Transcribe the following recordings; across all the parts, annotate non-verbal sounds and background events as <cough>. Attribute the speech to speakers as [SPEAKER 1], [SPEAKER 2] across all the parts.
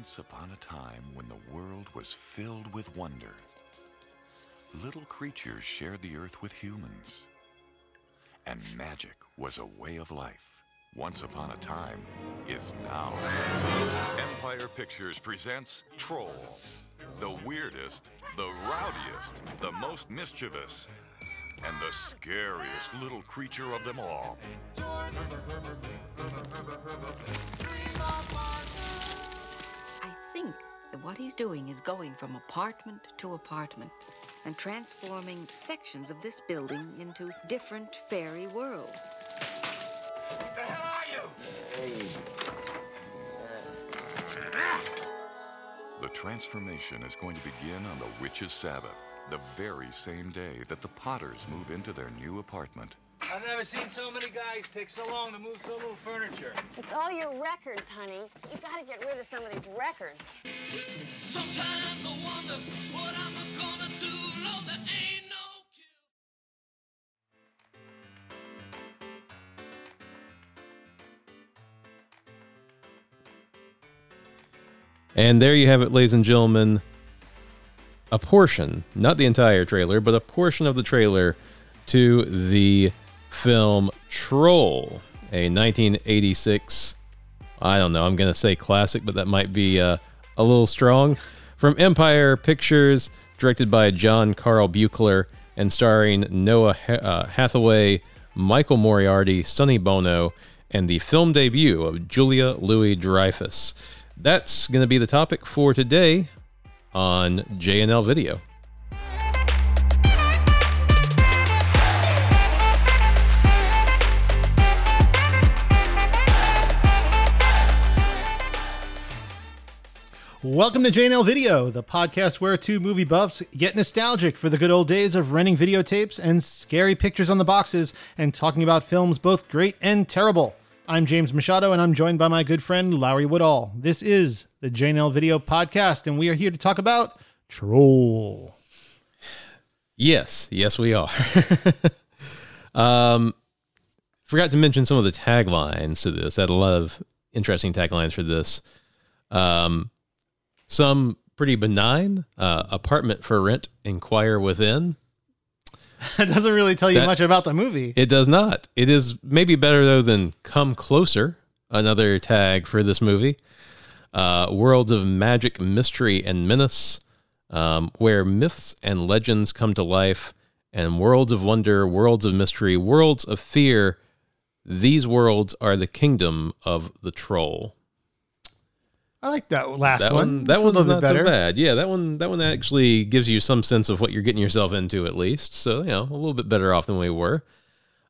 [SPEAKER 1] Once upon a time when the world was filled with wonder, little creatures shared the earth with humans. And magic was a way of life. Once upon a time is now. Empire Pictures presents Troll. The weirdest, the rowdiest, the most mischievous, and the scariest little creature of them all.
[SPEAKER 2] I that what he's doing is going from apartment to apartment and transforming sections of this building into different fairy worlds.
[SPEAKER 1] The hell are you? The transformation is going to begin on the Witch's Sabbath, the very same day that the Potters move into their new apartment.
[SPEAKER 3] I've never seen so many guys take so long to move so little furniture.
[SPEAKER 4] It's all your records, honey. You gotta get rid of some of these records.
[SPEAKER 5] Sometimes I wonder what I'm gonna do. Lord, there ain't no cure.
[SPEAKER 6] And there you have it, ladies and gentlemen. A portion, not the entire trailer, but a portion of the trailer to the film Troll, a 1986. I don't know. I'm going to say classic, but that might be uh, a little strong. From Empire Pictures, directed by John Carl Buechler and starring Noah uh, Hathaway, Michael Moriarty, Sonny Bono, and the film debut of Julia Louis Dreyfus. That's going to be the topic for today on J&L Video.
[SPEAKER 7] Welcome to J&L Video, the podcast where two movie buffs get nostalgic for the good old days of renting videotapes and scary pictures on the boxes and talking about films both great and terrible. I'm James Machado and I'm joined by my good friend Lowery Woodall. This is the J&L Video podcast and we are here to talk about Troll.
[SPEAKER 6] Yes, yes, we are. <laughs> um, forgot to mention some of the taglines to this. I had a lot of interesting taglines for this. Um, some pretty benign. Uh, apartment for rent. Inquire within. <laughs>
[SPEAKER 7] That doesn't really tell you
[SPEAKER 6] That-
[SPEAKER 7] much about the movie.
[SPEAKER 6] It does not. It is maybe better though than come closer. Another tag for this movie. Uh, worlds of magic, mystery, and menace, um, where myths and legends come to life, and worlds of wonder, worlds of mystery, worlds of fear. These worlds are the kingdom of the troll.
[SPEAKER 7] I like that last
[SPEAKER 6] that
[SPEAKER 7] one.
[SPEAKER 6] one, that one's not
[SPEAKER 7] better.
[SPEAKER 6] so bad. Yeah, that one, that one actually gives you some sense of what you're getting yourself into, at least. So you know, a little bit better off than we were.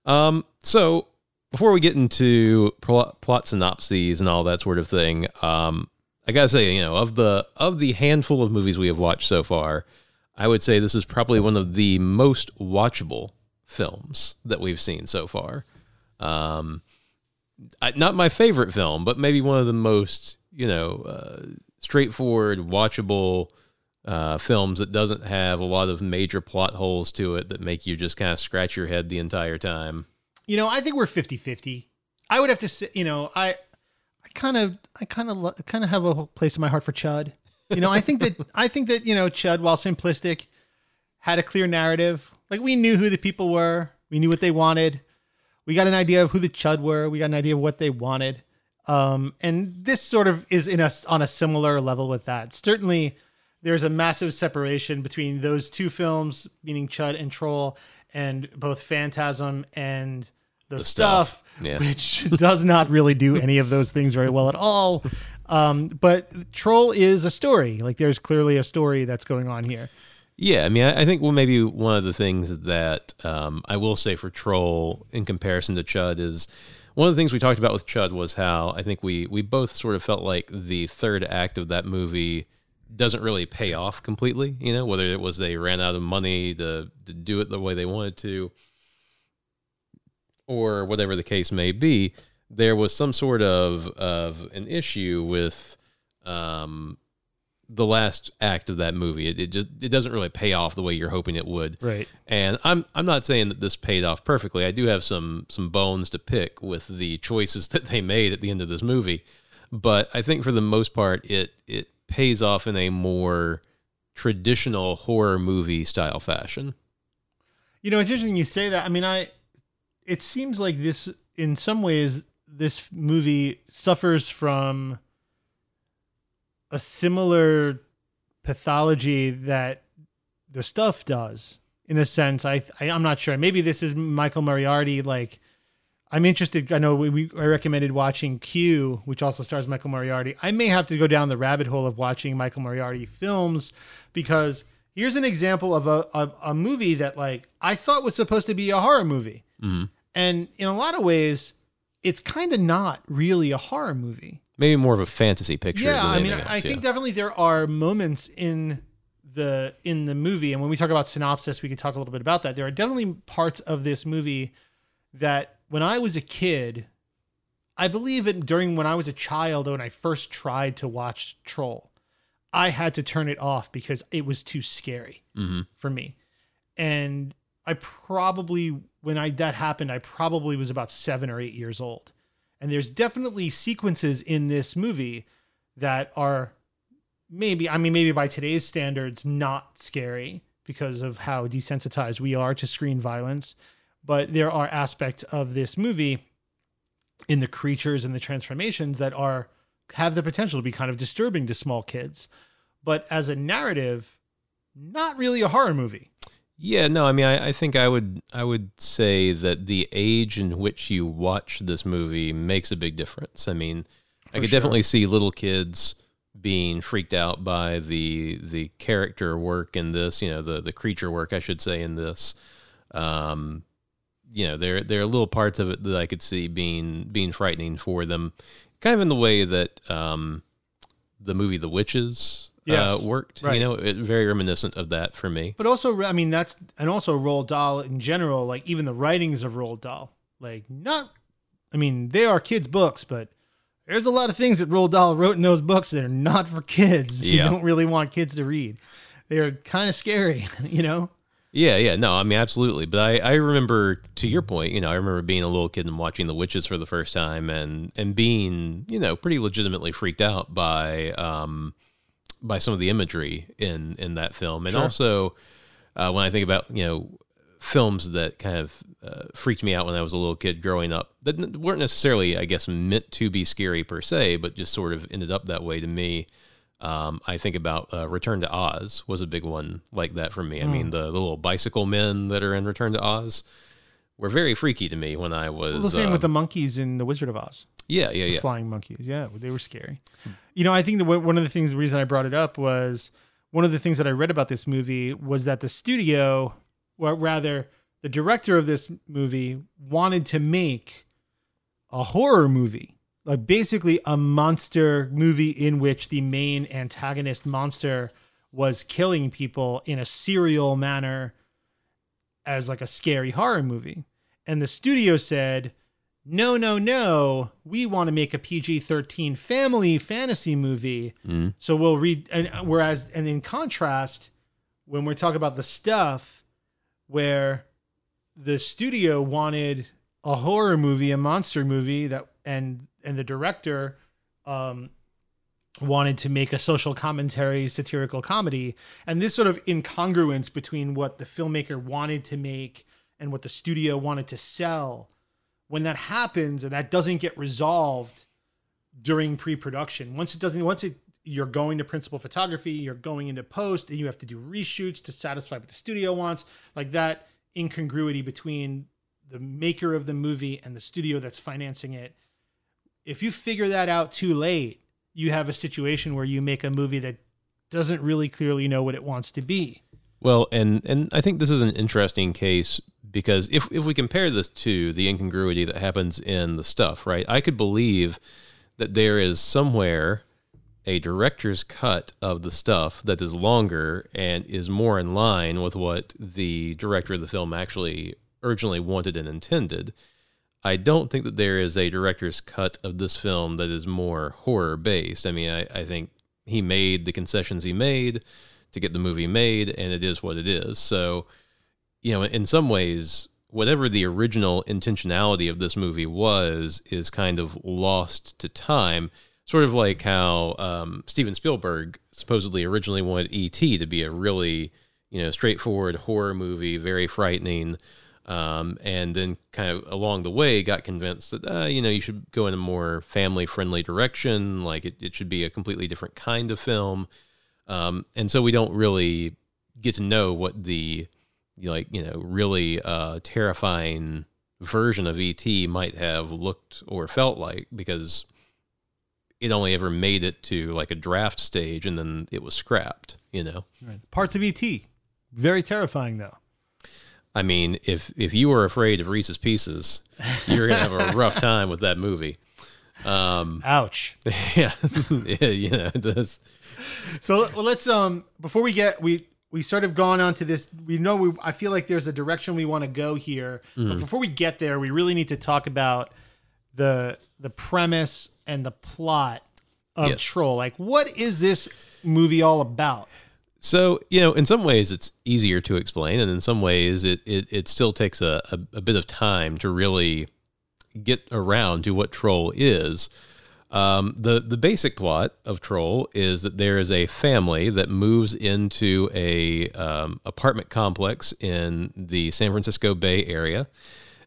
[SPEAKER 6] Um, so before we get into plot, plot synopses and all that sort of thing, um, I gotta say, you know, of the of the handful of movies we have watched so far, I would say this is probably one of the most watchable films that we've seen so far. Um, I, not my favorite film, but maybe one of the most you know uh, straightforward, watchable uh, films that doesn't have a lot of major plot holes to it that make you just kind of scratch your head the entire time.
[SPEAKER 7] You know, I think we're 50-50. I would have to say, you know, I I kind of I kind of lo- kind of have a place in my heart for Chud. You know, I think that I think that, you know, Chud while simplistic had a clear narrative. Like we knew who the people were. We knew what they wanted. We got an idea of who the Chud were. We got an idea of what they wanted. Um, and this sort of is in us on a similar level with that. Certainly, there's a massive separation between those two films, meaning Chud and Troll, and both Phantasm and the,
[SPEAKER 6] Stuff.
[SPEAKER 7] stuff,
[SPEAKER 6] Yeah. <laughs>
[SPEAKER 7] which does not really do any of those things very well at all. Um, but Troll is a story. Like there's clearly a story that's going on here.
[SPEAKER 6] Yeah, I mean, I, I think well, maybe one of the things that um, I will say for Troll in comparison to Chud is one of the things we talked about with Chud was how I think we we both sort of felt like the third act of that movie doesn't really pay off completely. You know, whether it was they ran out of money to to do it the way they wanted to, or whatever the case may be, there was some sort of of an issue with um, the last act of that movie. It, it just it doesn't really pay off the way you're hoping it would.
[SPEAKER 7] Right.
[SPEAKER 6] And I'm I'm not saying that this paid off perfectly. I do have some some bones to pick with the choices that they made at the end of this movie. but I think for the most part, it it pays off in a more traditional horror movie style fashion.
[SPEAKER 7] You know, it's interesting you say that. I mean, I it seems like this in some ways this movie suffers from a similar pathology that the stuff does in a sense. I, I am not sure. Maybe this is Michael Moriarty. Like, I'm interested. I know we, we I recommended watching Q, which also stars Michael Moriarty. I may have to go down the rabbit hole of watching Michael Moriarty films because here's an example of a a, a movie that like I thought was supposed to be a horror movie, mm-hmm. and in a lot of ways, it's kind of not really a horror movie.
[SPEAKER 6] Maybe more of a fantasy picture.
[SPEAKER 7] Yeah, I mean,
[SPEAKER 6] anything
[SPEAKER 7] I
[SPEAKER 6] else,
[SPEAKER 7] think
[SPEAKER 6] yeah.
[SPEAKER 7] definitely there are moments in the in the movie, and when we talk about synopsis, we could talk a little bit about that. There are definitely parts of this movie that when I was a kid, I believe it during when I was a child when I first tried to watch Troll, I had to turn it off because it was too scary
[SPEAKER 6] Mhm.
[SPEAKER 7] for me, and I probably when I that happened, I probably was about seven or eight years old. And there's definitely sequences in this movie that are maybe, I mean, maybe by today's standards, not scary because of how desensitized we are to screen violence. But there are aspects of this movie in the creatures and the transformations that are have the potential to be kind of disturbing to small kids. But as a narrative, not really a horror movie.
[SPEAKER 6] Yeah, no, I mean, I, I think I would I would say that the age in which you watch this movie makes a big difference. I mean, I could
[SPEAKER 7] sure.
[SPEAKER 6] definitely see little kids being freaked out by the the character work in this, you know, the the creature work, I should say, in this. Um, you know, there there are little parts of it that I could see being being frightening for them, kind of in the way that um, the movie The Witches
[SPEAKER 7] Yes,
[SPEAKER 6] uh, worked.
[SPEAKER 7] right.
[SPEAKER 6] You know, it, very reminiscent of that for me.
[SPEAKER 7] But also, I mean, that's and also Roald Dahl in general. Like even the writings of Roald Dahl, like not. I mean, they are kids' books, but there's a lot of things that Roald Dahl wrote in those books that are not for kids.
[SPEAKER 6] Yeah.
[SPEAKER 7] You don't really want kids to read. They're kind of scary, <laughs> you know.
[SPEAKER 6] Yeah, yeah, no, I mean absolutely. But I, I remember to your point, you know, I remember being a little kid and watching The Witches for the first time and and being, you know, pretty legitimately freaked out by um by some of the imagery in in that film. And
[SPEAKER 7] Sure.
[SPEAKER 6] also uh, when I think about, you know, films that kind of uh, freaked me out when I was a little kid growing up that n- weren't necessarily, I guess, meant to be scary per se, but just sort of ended up that way to me. Um, I think about uh, Return to Oz was a big one like that for me. I mean, the, the little bicycle men that are in Return to Oz were very freaky to me when I was.
[SPEAKER 7] Well, the same
[SPEAKER 6] uh,
[SPEAKER 7] with the monkeys in The Wizard of Oz.
[SPEAKER 6] yeah, yeah,
[SPEAKER 7] the
[SPEAKER 6] yeah.
[SPEAKER 7] flying monkeys. Yeah, they were scary. You know, I think that one of the things, the reason I brought it up was one of the things that I read about this movie was that the studio, or rather, the director of this movie wanted to make a horror movie, like basically a monster movie in which the main antagonist monster was killing people in a serial manner as like a scary horror movie. And the studio said, no, no, no, we want to make a PG 13 family fantasy movie.
[SPEAKER 6] Mhm.
[SPEAKER 7] So we'll read, and whereas, and in contrast, when we're talking about the stuff where the studio wanted a horror movie, a monster movie that, and, and the director, um, wanted to make a social commentary, satirical comedy, and this sort of incongruence between what the filmmaker wanted to make and what the studio wanted to sell. When that happens and that doesn't get resolved during pre-production, once it doesn't, once it you're going to principal photography, you're going into post, and you have to do reshoots to satisfy what the studio wants, like that incongruity between the maker of the movie and the studio that's financing it. If you figure that out too late, you have a situation where you make a movie that doesn't really clearly know what it wants to be.
[SPEAKER 6] Well, and and I think this is an interesting case because if if we compare this to the incongruity that happens in the stuff, right? I could believe that there is somewhere a director's cut of the stuff that is longer and is more in line with what the director of the film actually originally wanted and intended. I don't think that there is a director's cut of this film that is more horror based. I mean, I, I think he made the concessions he made to get the movie made, and it is what it is. So, you know, in some ways, whatever the original intentionality of this movie was, is kind of lost to time. sort of like how um, Steven Spielberg supposedly originally wanted E.T. to be a really, you know, straightforward horror movie, very frightening. Um, and then kind of along the way got convinced that, uh, you know, you should go in a more family friendly direction. Like it, it should be a completely different kind of film. Um, and so we don't really get to know what the, like, you know, really uh, terrifying version of ET might have looked or felt like because it only ever made it to like a draft stage and then it was scrapped, you know?
[SPEAKER 7] Parts of ET. Very terrifying though.
[SPEAKER 6] I mean, if if you were afraid of Reese's Pieces, you're gonna have a <laughs> rough time with that movie. Um,
[SPEAKER 7] Ouch. <laughs>
[SPEAKER 6] yeah, <laughs> yeah, you know, it does.
[SPEAKER 7] So well, let's um before we get we we sort of gone on to this. We know we I feel like there's a direction we want to go here, but mm. before we get there, we really need to talk about the the premise and the plot of
[SPEAKER 6] Yes.
[SPEAKER 7] Troll. Like, what is this movie all about?
[SPEAKER 6] So, you know, in some ways it's easier to explain, and in some ways it it, it still takes a, a, a bit of time to really get around to what Troll is. Um, the the basic plot of Troll is that there is a family that moves into a um, apartment complex in the San Francisco Bay Area,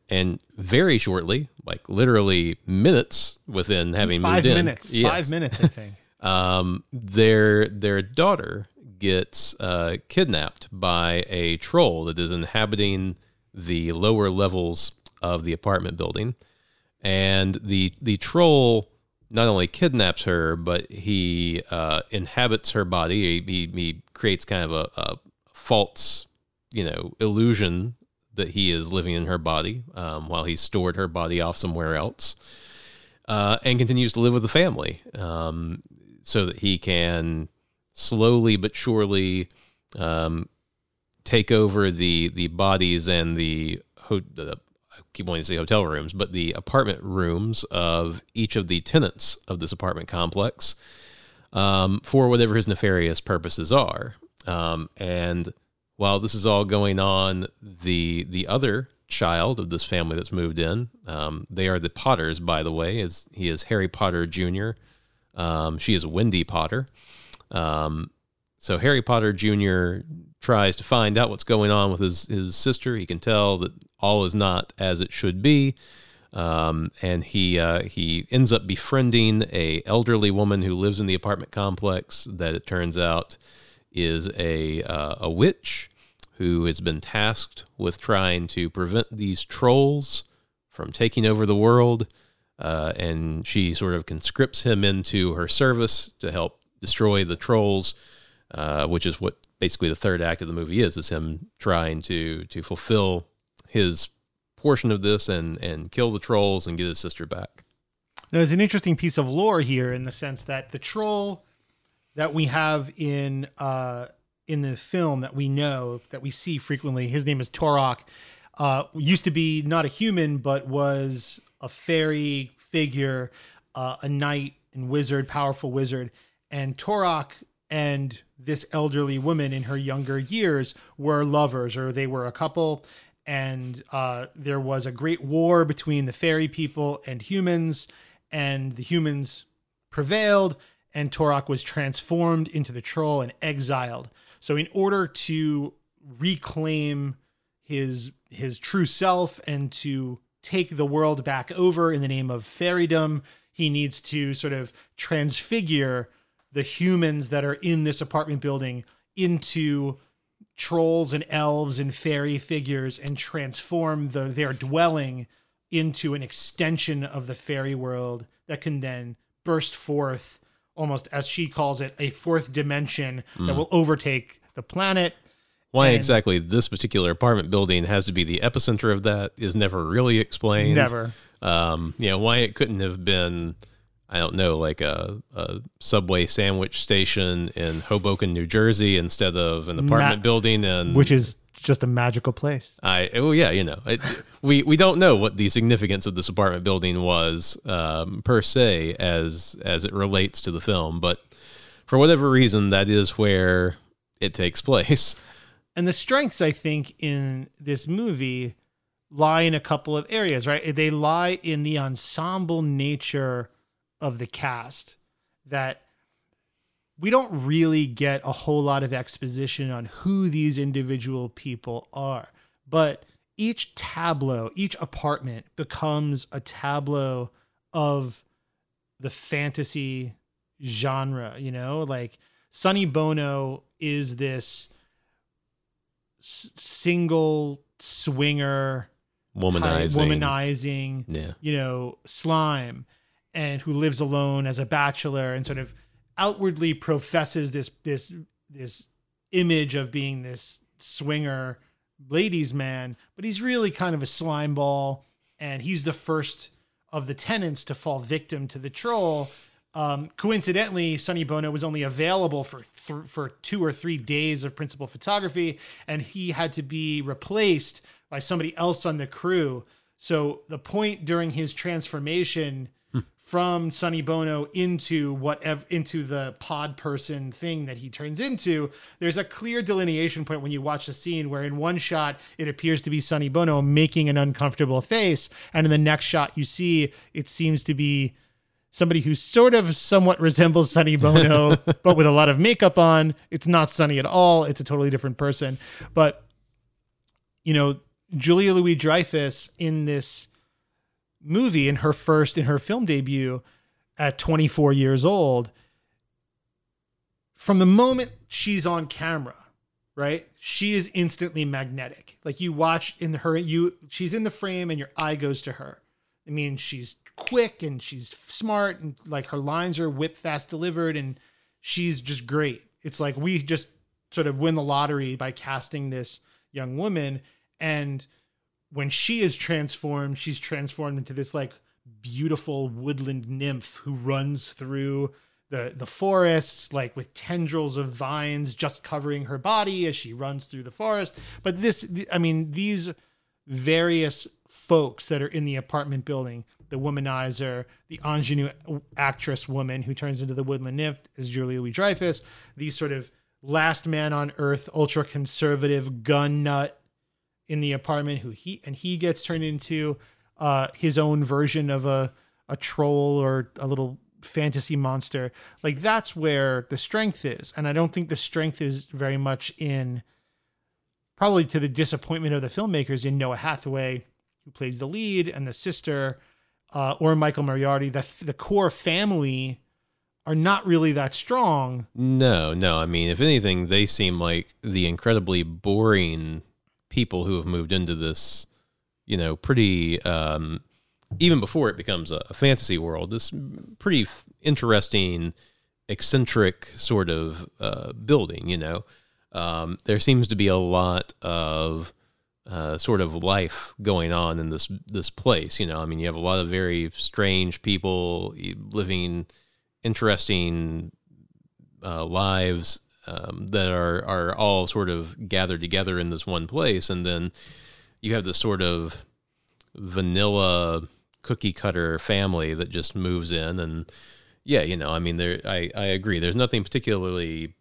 [SPEAKER 6] and very shortly, like literally minutes within having
[SPEAKER 7] Five
[SPEAKER 6] moved in,
[SPEAKER 7] minutes.
[SPEAKER 6] yes,
[SPEAKER 7] Five minutes, I think. <laughs>
[SPEAKER 6] um, their their daughter gets uh, kidnapped by a troll that is inhabiting the lower levels of the apartment building, and the the troll not only kidnaps her, but he uh, inhabits her body. He, he, he creates kind of a, a false, you know, illusion that he is living in her body um, while he's stored her body off somewhere else, uh, and continues to live with the family um, so that he can slowly but surely um, take over the the bodies and the, ho- the keep wanting to say hotel rooms, but the apartment rooms of each of the tenants of this apartment complex um, for whatever his nefarious purposes are. Um, and while this is all going on, the the other child of this family that's moved in, um, they are the Potters, by the way. Is he is Harry Potter Jr. Um, she is Wendy Potter. Um, so Harry Potter Jr. tries to find out what's going on with his, his sister. He can tell that all is not as it should be. Um, and he uh, he ends up befriending a elderly woman who lives in the apartment complex that it turns out is a uh, a witch who has been tasked with trying to prevent these trolls from taking over the world. Uh, and she sort of conscripts him into her service to help destroy the trolls, uh, which is what basically the third act of the movie is: is him trying to to fulfill his portion of this and and kill the trolls and get his sister back.
[SPEAKER 7] Now there's an interesting piece of lore here in the sense that the troll that we have in uh, in the film that we know that we see frequently, his name is Torok. Uh, used to be not a human, but was a fairy figure, uh, a knight and wizard, powerful wizard. And Torok and this elderly woman in her younger years were lovers, or they were a couple. And uh, there was a great war between the fairy people and humans, and the humans prevailed, and Torok was transformed into the troll and exiled. So, in order to reclaim his his true self and to take the world back over in the name of fairydom, he needs to sort of transfigure the humans that are in this apartment building into trolls and elves and fairy figures and transform the their dwelling into an extension of the fairy world that can then burst forth almost as she calls it a fourth dimension that will overtake the planet
[SPEAKER 6] Why
[SPEAKER 7] And-
[SPEAKER 6] exactly this particular apartment building has to be the epicenter of that is never really explained.
[SPEAKER 7] Never.
[SPEAKER 6] Um, you know, why it couldn't have been, I don't know, like a, a subway sandwich station in Hoboken, New Jersey, instead of an apartment
[SPEAKER 7] Ma-
[SPEAKER 6] building in
[SPEAKER 7] which is just a magical place
[SPEAKER 6] I oh yeah, you know, it, we we don't know what the significance of this apartment building was um, per se as as it relates to the film, but for whatever reason, that is where it takes place.
[SPEAKER 7] and the strengths i think in this movie lie in a couple of areas right they lie in the ensemble nature of the cast that we don't really get a whole lot of exposition on who these individual people are. But each tableau, each apartment becomes a tableau of the fantasy genre, you know? Like Sonny Bono is this s- single swinger type-
[SPEAKER 6] Womanizing.
[SPEAKER 7] womanizing
[SPEAKER 6] Yeah.
[SPEAKER 7] you know, slime and who lives alone as a bachelor and sort of outwardly professes this this this image of being this swinger ladies man, but he's really kind of a slime ball and he's the first of the tenants to fall victim to the troll. Um, coincidentally, Sonny Bono was only available for th- for two or three days of principal photography, and he had to be replaced by somebody else on the crew. So the point during his transformation from Sonny Bono into whatever into the pod person thing that he turns into, there's a clear delineation point when you watch the scene where in one shot it appears to be Sonny Bono making an uncomfortable face, and in the next shot you see it seems to be somebody who sort of somewhat resembles Sonny Bono, <laughs> but with a lot of makeup on. It's not Sonny at all. It's a totally different person. But you know, Julia Louis Dreyfus in this movie in her first in her film debut at 24 years old from the moment she's on camera right she is instantly magnetic. Like you watch in her you she's in the frame and your eye goes to her. I mean she's quick and she's smart and like her lines are whip fast delivered and she's just great. It's like we just sort of win the lottery by casting this young woman and when she is transformed, she's transformed into this like beautiful woodland nymph who runs through the the forests like with tendrils of vines just covering her body as she runs through the forest. But this I mean these various folks that are in the apartment building, the womanizer, the ingenue actress woman who turns into the woodland nymph is Julia Louis Dreyfus, these sort of last man on earth ultra conservative gun nut in the apartment who he and he gets turned into uh his own version of a a troll or a little fantasy monster. Like that's where the strength is. And i don't think the strength is very much in probably to the disappointment of the filmmakers in noah hathaway who plays the lead and the sister uh, or michael moriarty. The, the core family are not really that strong.
[SPEAKER 6] No, no. I mean, if anything, they seem like the incredibly boring people who have moved into this, you know, pretty, um, even before it becomes a, a fantasy world, this pretty f- interesting, eccentric sort of uh, building, you know. Um, there seems to be a lot of uh, sort of life going on in this this place. You know, I mean, you have a lot of very strange people living interesting uh, lives um, that are are all sort of gathered together in this one place, and then you have this sort of vanilla cookie cutter family that just moves in, and yeah, you know, I mean, there, I I agree. There's nothing particularly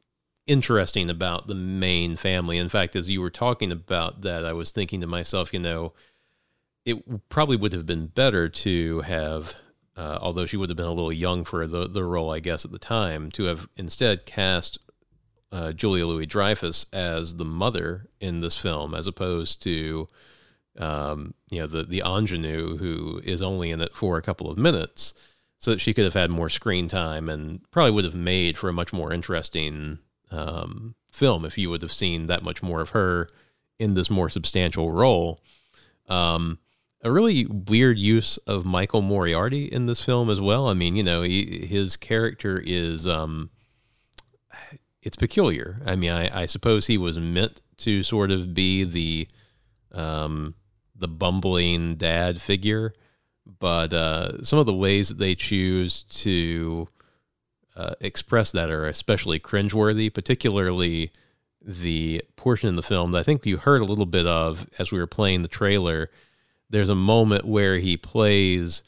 [SPEAKER 6] interesting about the main family. In fact, as you were talking about that, I was thinking to myself, you know, it probably would have been better to have uh, although she would have been a little young for the, the role, I guess, at the time, to have instead cast uh, Julia Louis Dreyfus as the mother in this film, as opposed to, um, you know, the, the ingenue who is only in it for a couple of minutes, so that she could have had more screen time and probably would have made for a much more interesting um, film if you would have seen that much more of her in this more substantial role. Um, a really weird use of Michael Moriarty in this film as well. I mean, you know, he, his character is um, it's peculiar. I mean, I, I suppose he was meant to sort of be the um, the bumbling dad figure, but uh, some of the ways that they choose to uh, express that are especially cringeworthy, particularly the portion in the film that I think you heard a little bit of as we were playing the trailer there's a moment where he plays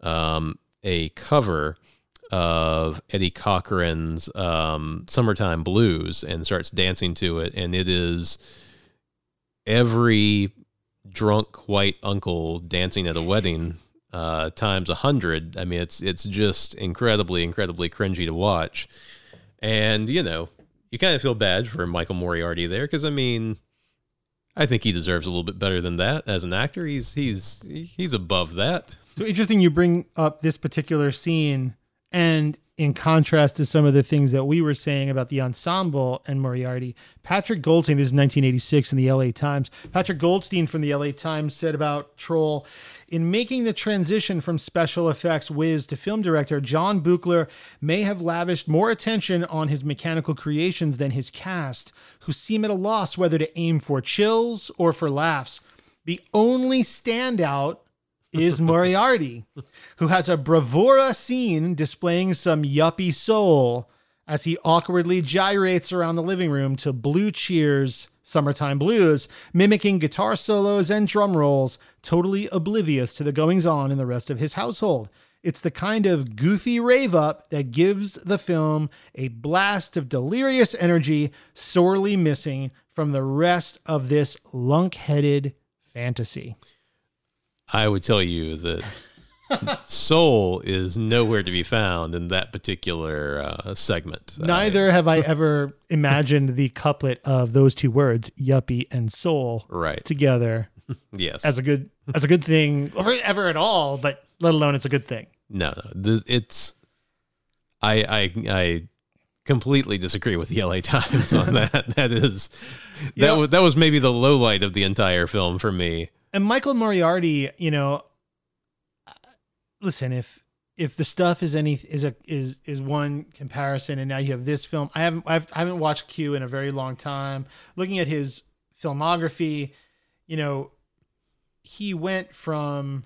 [SPEAKER 6] um, a cover of Eddie Cochran's um, "Summertime Blues" and starts dancing to it, and it is every drunk white uncle dancing at a wedding uh, times a hundred. I mean, it's it's just incredibly, incredibly cringy to watch. And you know, you kind of feel bad for Michael Moriarty there because I mean, I think he deserves a little bit better than that as an actor. He's he's he's above that.
[SPEAKER 7] So interesting you bring up this particular scene and in contrast to some of the things that we were saying about the ensemble and Moriarty, Patrick Goldstein, this is 1986 in the LA Times. Patrick Goldstein from the LA Times said about Troll in making the transition from special effects whiz to film director, John Buechler may have lavished more attention on his mechanical creations than his cast, who seem at a loss whether to aim for chills or for laughs. The only standout is Moriarty, who has a bravura scene displaying some yuppie soul as he awkwardly gyrates around the living room to Blue Cheer's Summertime Blues, mimicking guitar solos and drum rolls, totally oblivious to the goings on in the rest of his household. It's the kind of goofy rave up that gives the film a blast of delirious energy, sorely missing from the rest of this lunk headed fantasy.
[SPEAKER 6] I would tell you that soul is nowhere to be found in that particular uh, segment.
[SPEAKER 7] Neither have I ever imagined the couplet of those two words, yuppie and soul,
[SPEAKER 6] right
[SPEAKER 7] together <laughs>
[SPEAKER 6] yes.
[SPEAKER 7] as a good as a good thing or ever at all, but let alone it's a good thing.
[SPEAKER 6] no, no. This, it's. I I I completely disagree with the LA <laughs> Times on that. that is that was that was maybe the low light of the entire film for me.
[SPEAKER 7] And Michael Moriarty, you know, listen, if if the stuff is any is a is is one comparison, and now you have this film. I haven't I've, I haven't watched Q in a very long time. Looking at his filmography, you know, he went from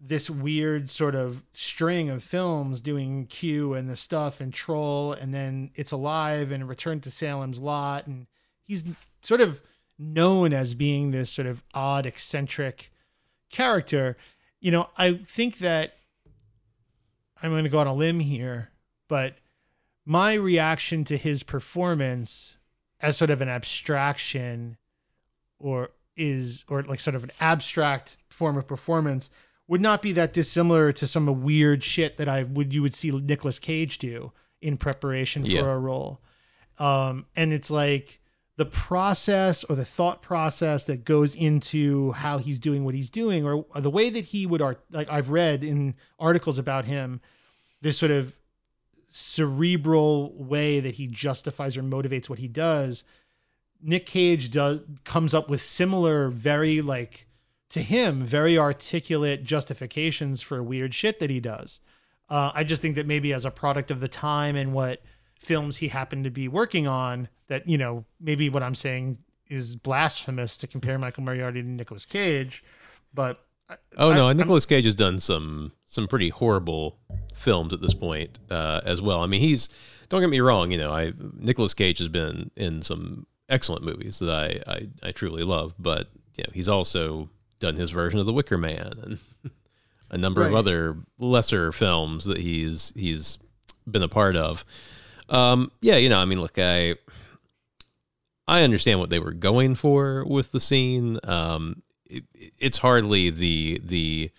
[SPEAKER 7] this weird sort of string of films doing Q and the stuff and Troll and then It's Alive and Return to Salem's Lot and he's sort of known as being this sort of odd eccentric character. You know, I think that I'm going to go on a limb here, but my reaction to his performance as sort of an abstraction or is or like sort of an abstract form of performance would not be that dissimilar to some weird shit that I would you would see Nicolas Cage do in preparation for
[SPEAKER 6] Yeah.
[SPEAKER 7] a role. Um, and it's like the process or the thought process that goes into how he's doing what he's doing, or, or the way that he would art. Like I've read in articles about him, this sort of cerebral way that he justifies or motivates what he does. Nick Cage does comes up with similar, very like to him, very articulate justifications for weird shit that he does. Uh, I just think that maybe as a product of the time and what films he happened to be working on, that you know maybe what I'm saying is blasphemous to compare Michael Moriarty to Nicolas Cage, but
[SPEAKER 6] Oh no,
[SPEAKER 7] I- I'm-
[SPEAKER 6] Nicolas Cage has done some some pretty horrible films at this point uh, as well. I mean, he's don't get me wrong. You know, I Nicolas Cage has been in some excellent movies that I I, I truly love, but you know, he's also done his version of The Wicker Man and <laughs> a number of other lesser films that he's he's been a part of. Um, yeah, you know, I mean, look, I I understand what they were going for with the scene. Um, it, it's hardly the the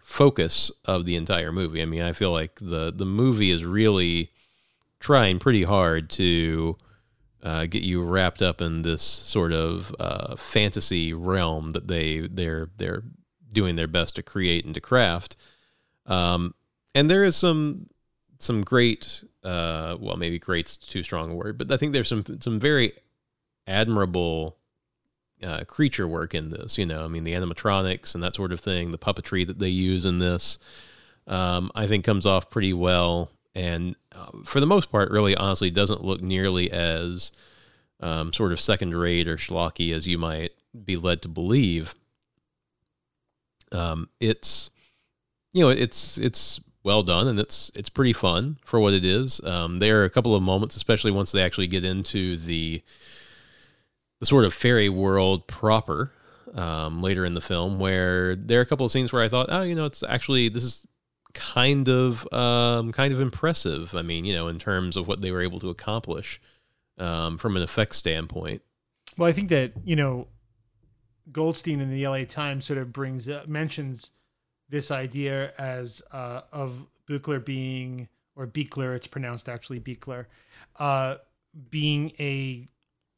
[SPEAKER 6] focus of the entire movie. I mean, I feel like the the movie is really trying pretty hard to uh, get you wrapped up in this sort of uh, fantasy realm that they they're they're doing their best to create and to craft. Um, and there is some some great uh, well maybe great's too strong a word, but I think there's some some very admirable uh, creature work in this. You know, I mean, the animatronics and that sort of thing, the puppetry that they use in this, um, I think comes off pretty well. And uh, for the most part, really, honestly, doesn't look nearly as um, sort of second rate or schlocky as you might be led to believe. Um, it's, you know, it's it's well done and it's it's pretty fun for what it is. Um, there are a couple of moments, especially once they actually get into the the sort of fairy world proper um, later in the film, where there are a couple of scenes where I thought, oh, you know, it's actually this is kind of um, kind of impressive. I mean, you know, in terms of what they were able to accomplish um, from an effects standpoint.
[SPEAKER 7] Well, I think that you know, Goldstein in the LA Times sort of brings mentions this idea as uh, of Buechler being or Beekler, it's pronounced actually Beekler, uh, being a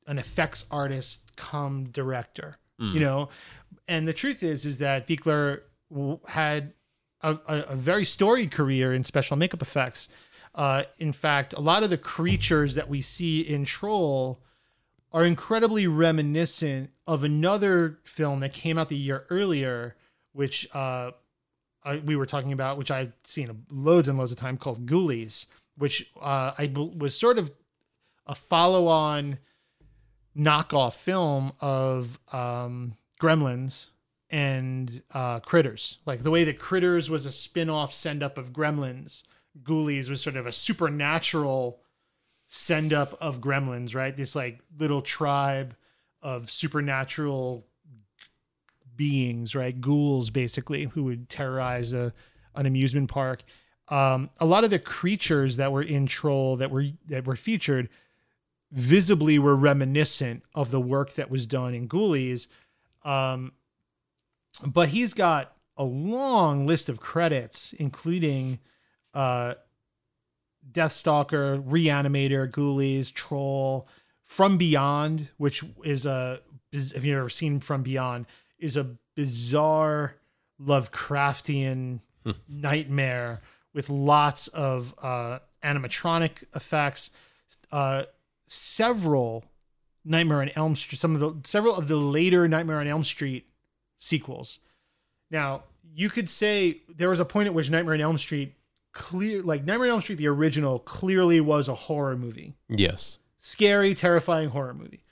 [SPEAKER 7] an effects artist come director. You know, and the truth is is that Beekler had a, a, a very storied career in special makeup effects. Uh, in fact, a lot of the creatures that we see in Troll are incredibly reminiscent of another film that came out the year earlier, which uh, I, we were talking about, which I've seen loads and loads of time, called Ghoulies, which uh, I was sort of a follow-on knockoff film of um, Gremlins and uh, Critters. Like the way that Critters was a spin-off send-up of Gremlins, Ghoulies was sort of a supernatural send up of gremlins, right? This like little tribe of supernatural beings, right? Ghouls basically who would terrorize a an amusement park. Um, a lot of the creatures that were in Troll that were that were featured visibly were reminiscent of the work that was done in Ghoulies. Um, but he's got a long list of credits, including uh, Deathstalker, Reanimator, Ghoulies, Troll, From Beyond, which is a if you've ever seen From Beyond, is a bizarre Lovecraftian nightmare with lots of uh, animatronic effects. Uh, several Nightmare on Elm Street, some of the several of the later Nightmare on Elm Street sequels. Now, you could say there was a point at which Nightmare on Elm Street clear like Nightmare on Elm Street the original clearly was a horror movie.
[SPEAKER 6] Yes.
[SPEAKER 7] Scary, terrifying horror movie.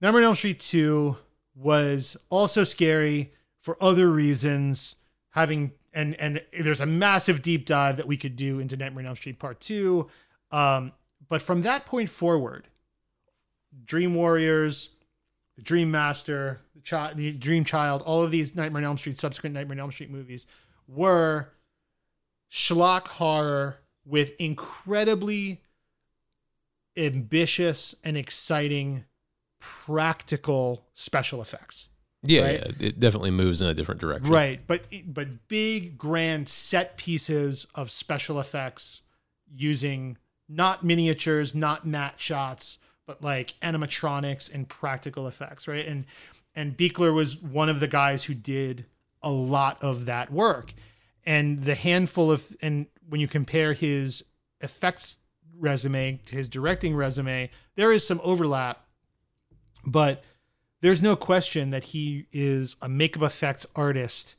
[SPEAKER 7] Nightmare on Elm Street 2 was also scary for other reasons, having and and there's a massive deep dive that we could do into Nightmare on Elm Street Part 2. Um, but from that point forward, Dream Warriors, the Dream Master, the, the Dream Child, all of these Nightmare on Elm Street, subsequent Nightmare on Elm Street movies were schlock horror with incredibly ambitious and exciting practical special effects.
[SPEAKER 6] Yeah,
[SPEAKER 7] Right.
[SPEAKER 6] yeah, it definitely moves in a different direction.
[SPEAKER 7] Right, but but big grand set pieces of special effects using not miniatures, not matte shots, but like animatronics and practical effects, right? And and Beekler was one of the guys who did a lot of that work. And the handful of and when you compare his effects resume to his directing resume, there is some overlap, but there's no question that he is a makeup effects artist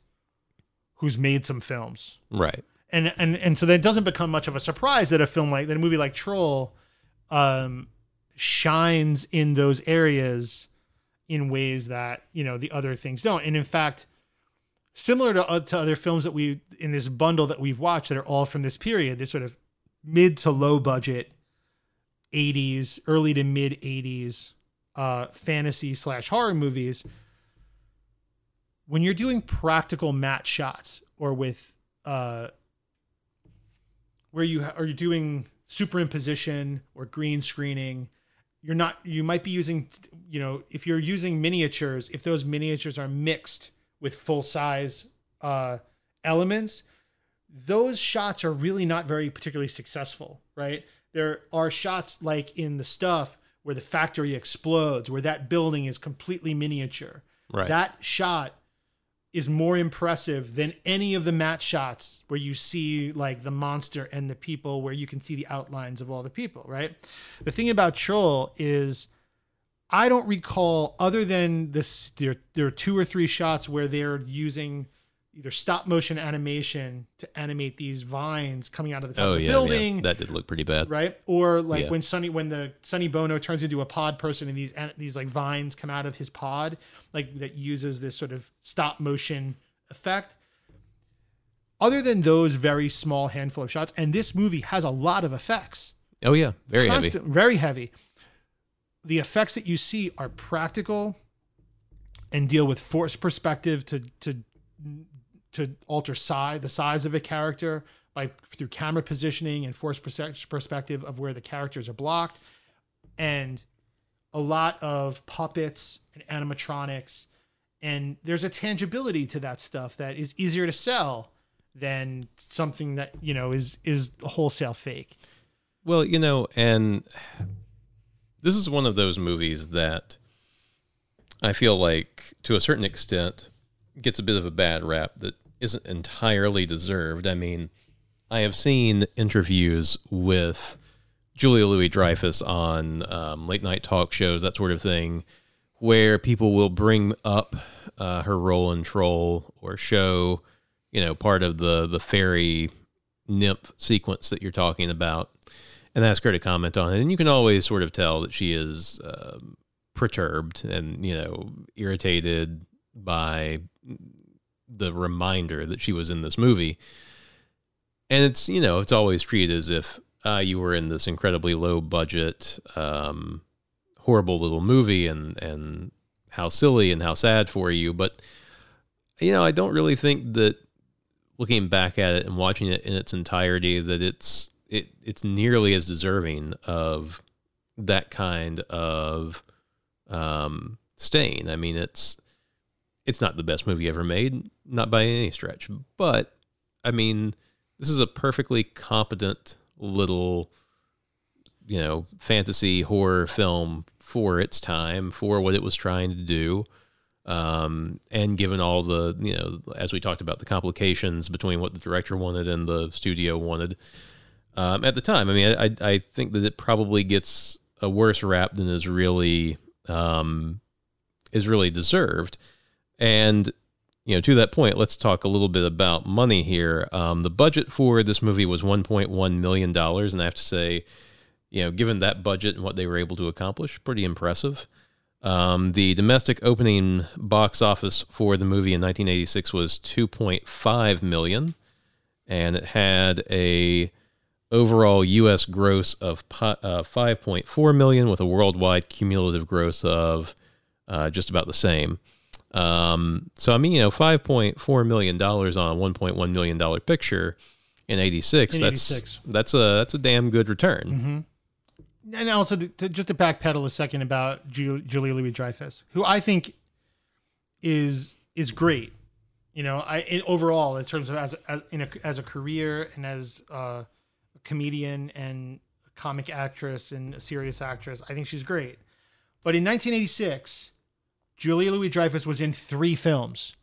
[SPEAKER 7] who's made some films.
[SPEAKER 6] Right.
[SPEAKER 7] And and and so that doesn't become much of a surprise that a film like that a movie like Troll um shines in those areas in ways that, you know, the other things don't. And in fact, similar to, uh, to other films that we in this bundle that we've watched that are all from this period, this sort of mid to low budget 80s, early to mid 80s uh, fantasy slash horror movies, when you're doing practical matte shots or with uh, where you are you doing superimposition or green screening, you're not. You might be using, you know, if you're using miniatures, if those miniatures are mixed with full size uh, elements, those shots are really not very particularly successful, right? There are shots like in the stuff where the factory explodes, where that building is completely miniature.
[SPEAKER 6] Right.
[SPEAKER 7] That shot is more impressive than any of the matte shots where you see like the monster and the people where you can see the outlines of all the people, right? The thing about Troll is I don't recall other than this there, there are two or three shots where they're using either stop motion animation to animate these vines coming out of the top
[SPEAKER 6] Oh
[SPEAKER 7] of the
[SPEAKER 6] yeah,
[SPEAKER 7] building
[SPEAKER 6] yeah. That did look pretty bad.
[SPEAKER 7] right? Or like
[SPEAKER 6] Yeah.
[SPEAKER 7] when Sonny when the Sonny Bono turns into a pod person and these these like vines come out of his pod, like that uses this sort of stop motion effect. Other than those very small handful of shots, and this movie has a lot of effects,
[SPEAKER 6] Oh yeah, very heavy.
[SPEAKER 7] very heavy. The effects that you see are practical and deal with forced perspective to to to alter size the size of a character by through camera positioning and force perspective of where the characters are blocked and a lot of puppets and animatronics and there's a tangibility to that stuff that is easier to sell than something that you know is is wholesale fake.
[SPEAKER 6] Well, you know, and this is one of those movies that I feel like, to a certain extent, gets a bit of a bad rap that isn't entirely deserved. I mean, I have seen interviews with Julia Louis Dreyfus on um, late night talk shows, that sort of thing, where people will bring up uh, her role in Troll or show, you know, part of the the fairy nymph sequence that you're talking about, and ask her to comment on it. And you can always sort of tell that she is um, perturbed and you know irritated by the reminder that she was in this movie. And it's you know it's always treated as if uh, you were in this incredibly low budget, um, horrible little movie, and and how silly and how sad for you. But you know I don't really think that looking back at it and watching it in its entirety that it's it it's nearly as deserving of that kind of um, stain. I mean, it's it's not the best movie ever made, not by any stretch, but I mean, this is a perfectly competent little you know fantasy horror film for its time for what it was trying to do um, and given all the you know as we talked about the complications between what the director wanted and the studio wanted. Um, at the time i mean I, I think that it probably gets a worse rap than is really um, is really deserved and you know to that point let's talk a little bit about money here um, the budget for this movie was 1.1 million dollars and i have to say you know given that budget and what they were able to accomplish pretty impressive um, the domestic opening box office for the movie in 1986 was 2.5 million, and it had a overall U.S. gross of uh, 5.4 million, with a worldwide cumulative gross of uh, just about the same. Um, so I mean, you know, 5.4 million dollars on a 1.1 million dollar picture in 86. That's
[SPEAKER 7] 86.
[SPEAKER 6] that's a that's a damn good return.
[SPEAKER 7] and also to, to, just to backpedal a second about Ju- Julia Louis Dreyfus, who I think is is great. You know, I in, overall in terms of as as in a, as a career and as uh, a comedian and comic actress and a serious actress, I think she's great. But in 1986, Julia Louis Dreyfus was in three films.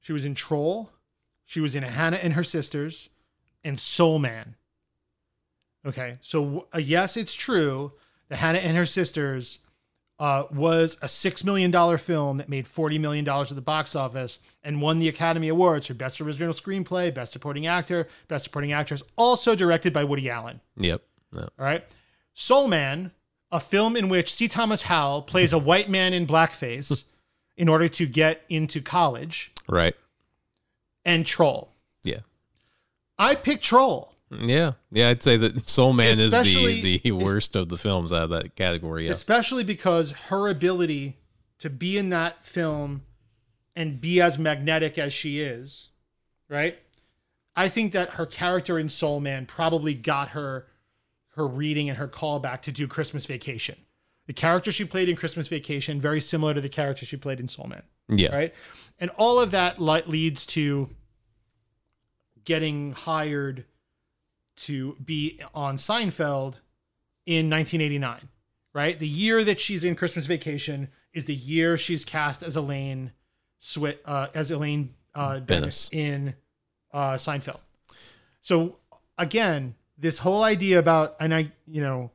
[SPEAKER 7] She was in Troll, she was in Hannah and Her Sisters, and Soul Man. Okay, so uh, yes, it's true that Hannah and Her Sisters uh, was a six million dollar film that made forty million dollars at the box office and won the Academy Awards for Best Original Screenplay, Best Supporting Actor, Best Supporting Actress, also directed by Woody Allen.
[SPEAKER 6] Yep. No.
[SPEAKER 7] All right, Soul Man, a film in which C. Thomas Howell plays a white man in blackface <laughs> in order to get into college,
[SPEAKER 6] Right.
[SPEAKER 7] and Troll.
[SPEAKER 6] Yeah.
[SPEAKER 7] I picked Troll.
[SPEAKER 6] Yeah, yeah, I'd say that Soul Man is
[SPEAKER 7] Especially-
[SPEAKER 6] the the worst of the films out of that category. Yeah,
[SPEAKER 7] especially because her ability to be in that film and be as magnetic as she is, right? I think that her character in Soul Man probably got her her reading and her callback to do Christmas Vacation. The character she played in Christmas Vacation very similar to the character she played in Soul Man,
[SPEAKER 6] yeah,
[SPEAKER 7] right? And all of that leads to getting hired to be on Seinfeld in 1989, right? The year that she's in Christmas Vacation is the year she's cast as Elaine Swit uh, as Elaine uh,
[SPEAKER 6] Dennis.
[SPEAKER 7] in uh, Seinfeld. So again, this whole idea about and I, you know,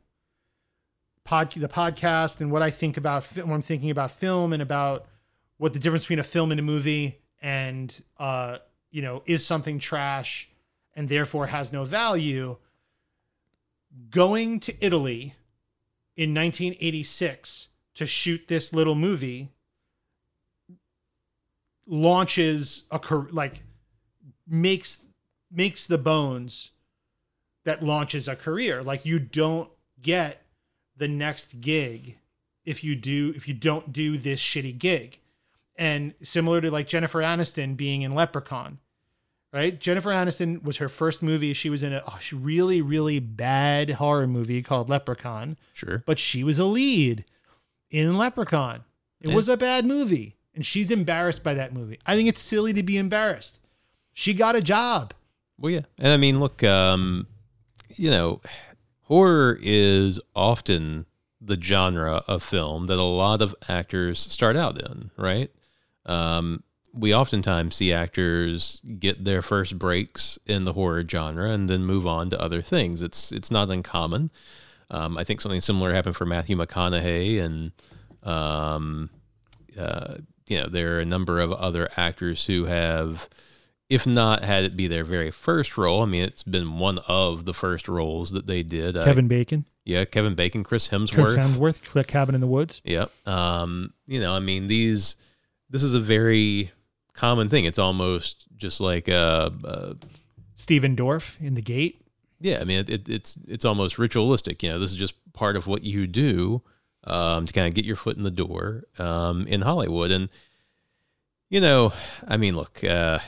[SPEAKER 7] pod the podcast and what I think about when I'm thinking about film and about what the difference between a film and a movie and uh, you know, is something trash and therefore has no value. Going to Italy in 1986 to shoot this little movie launches a car- like makes makes the bones that launches a career like you don't get the next gig if you do if you don't do this shitty gig and similar to like Jennifer Aniston being in Leprechaun right Jennifer Aniston was her first movie she was in a oh, really really bad horror movie called Leprechaun
[SPEAKER 6] sure.
[SPEAKER 7] but she was a lead in Leprechaun. It
[SPEAKER 6] Yeah.
[SPEAKER 7] was a bad movie. and she's embarrassed by that movie. I think it's silly to be embarrassed. She got a job.
[SPEAKER 6] Well, yeah, and I mean, look, um, you know, horror is often the genre of film that a lot of actors start out in, right? Um, we oftentimes see actors get their first breaks in the horror genre and then move on to other things. It's it's not uncommon. Um, I think something similar happened for Matthew McConaughey, and um, uh, you know there are a number of other actors who have, if not had it be their very first role. I mean, it's been one of the first roles that they did.
[SPEAKER 7] Kevin Bacon,
[SPEAKER 6] yeah, Kevin Bacon, Chris Hemsworth,
[SPEAKER 7] Chris Hemsworth, Cabin in the Woods.
[SPEAKER 6] Yep. Um, you know, I mean, these. This is a very common thing. It's almost just like uh, uh
[SPEAKER 7] Stephen Dorff in The Gate.
[SPEAKER 6] yeah. I mean, it, it, it's it's almost ritualistic. You know, this is just part of what you do um, to kind of get your foot in the door um, in Hollywood. And you know, I mean, look, uh,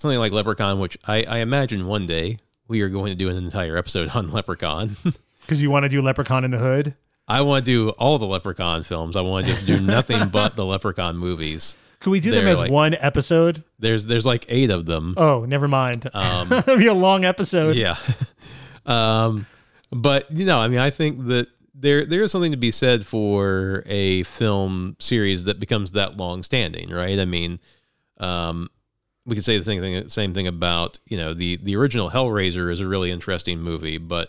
[SPEAKER 6] something like Leprechaun, which I, I imagine one day we are going to do an entire episode <laughs> on Leprechaun. <laughs>
[SPEAKER 7] Because you want to do Leprechaun in the Hood.
[SPEAKER 6] I want to do all the Leprechaun films. I want to just do <laughs> nothing but the Leprechaun movies.
[SPEAKER 7] Could we do them
[SPEAKER 6] They're
[SPEAKER 7] as
[SPEAKER 6] like-
[SPEAKER 7] one episode?
[SPEAKER 6] There's there's like eight of them.
[SPEAKER 7] Oh, never mind.
[SPEAKER 6] Um,
[SPEAKER 7] That'd be a long episode.
[SPEAKER 6] yeah. um, but you know, I mean, I think that there there is something to be said for a film series that becomes that long standing, right? I mean, um, we could say the same thing same thing about you know the the original Hellraiser is a really interesting movie, but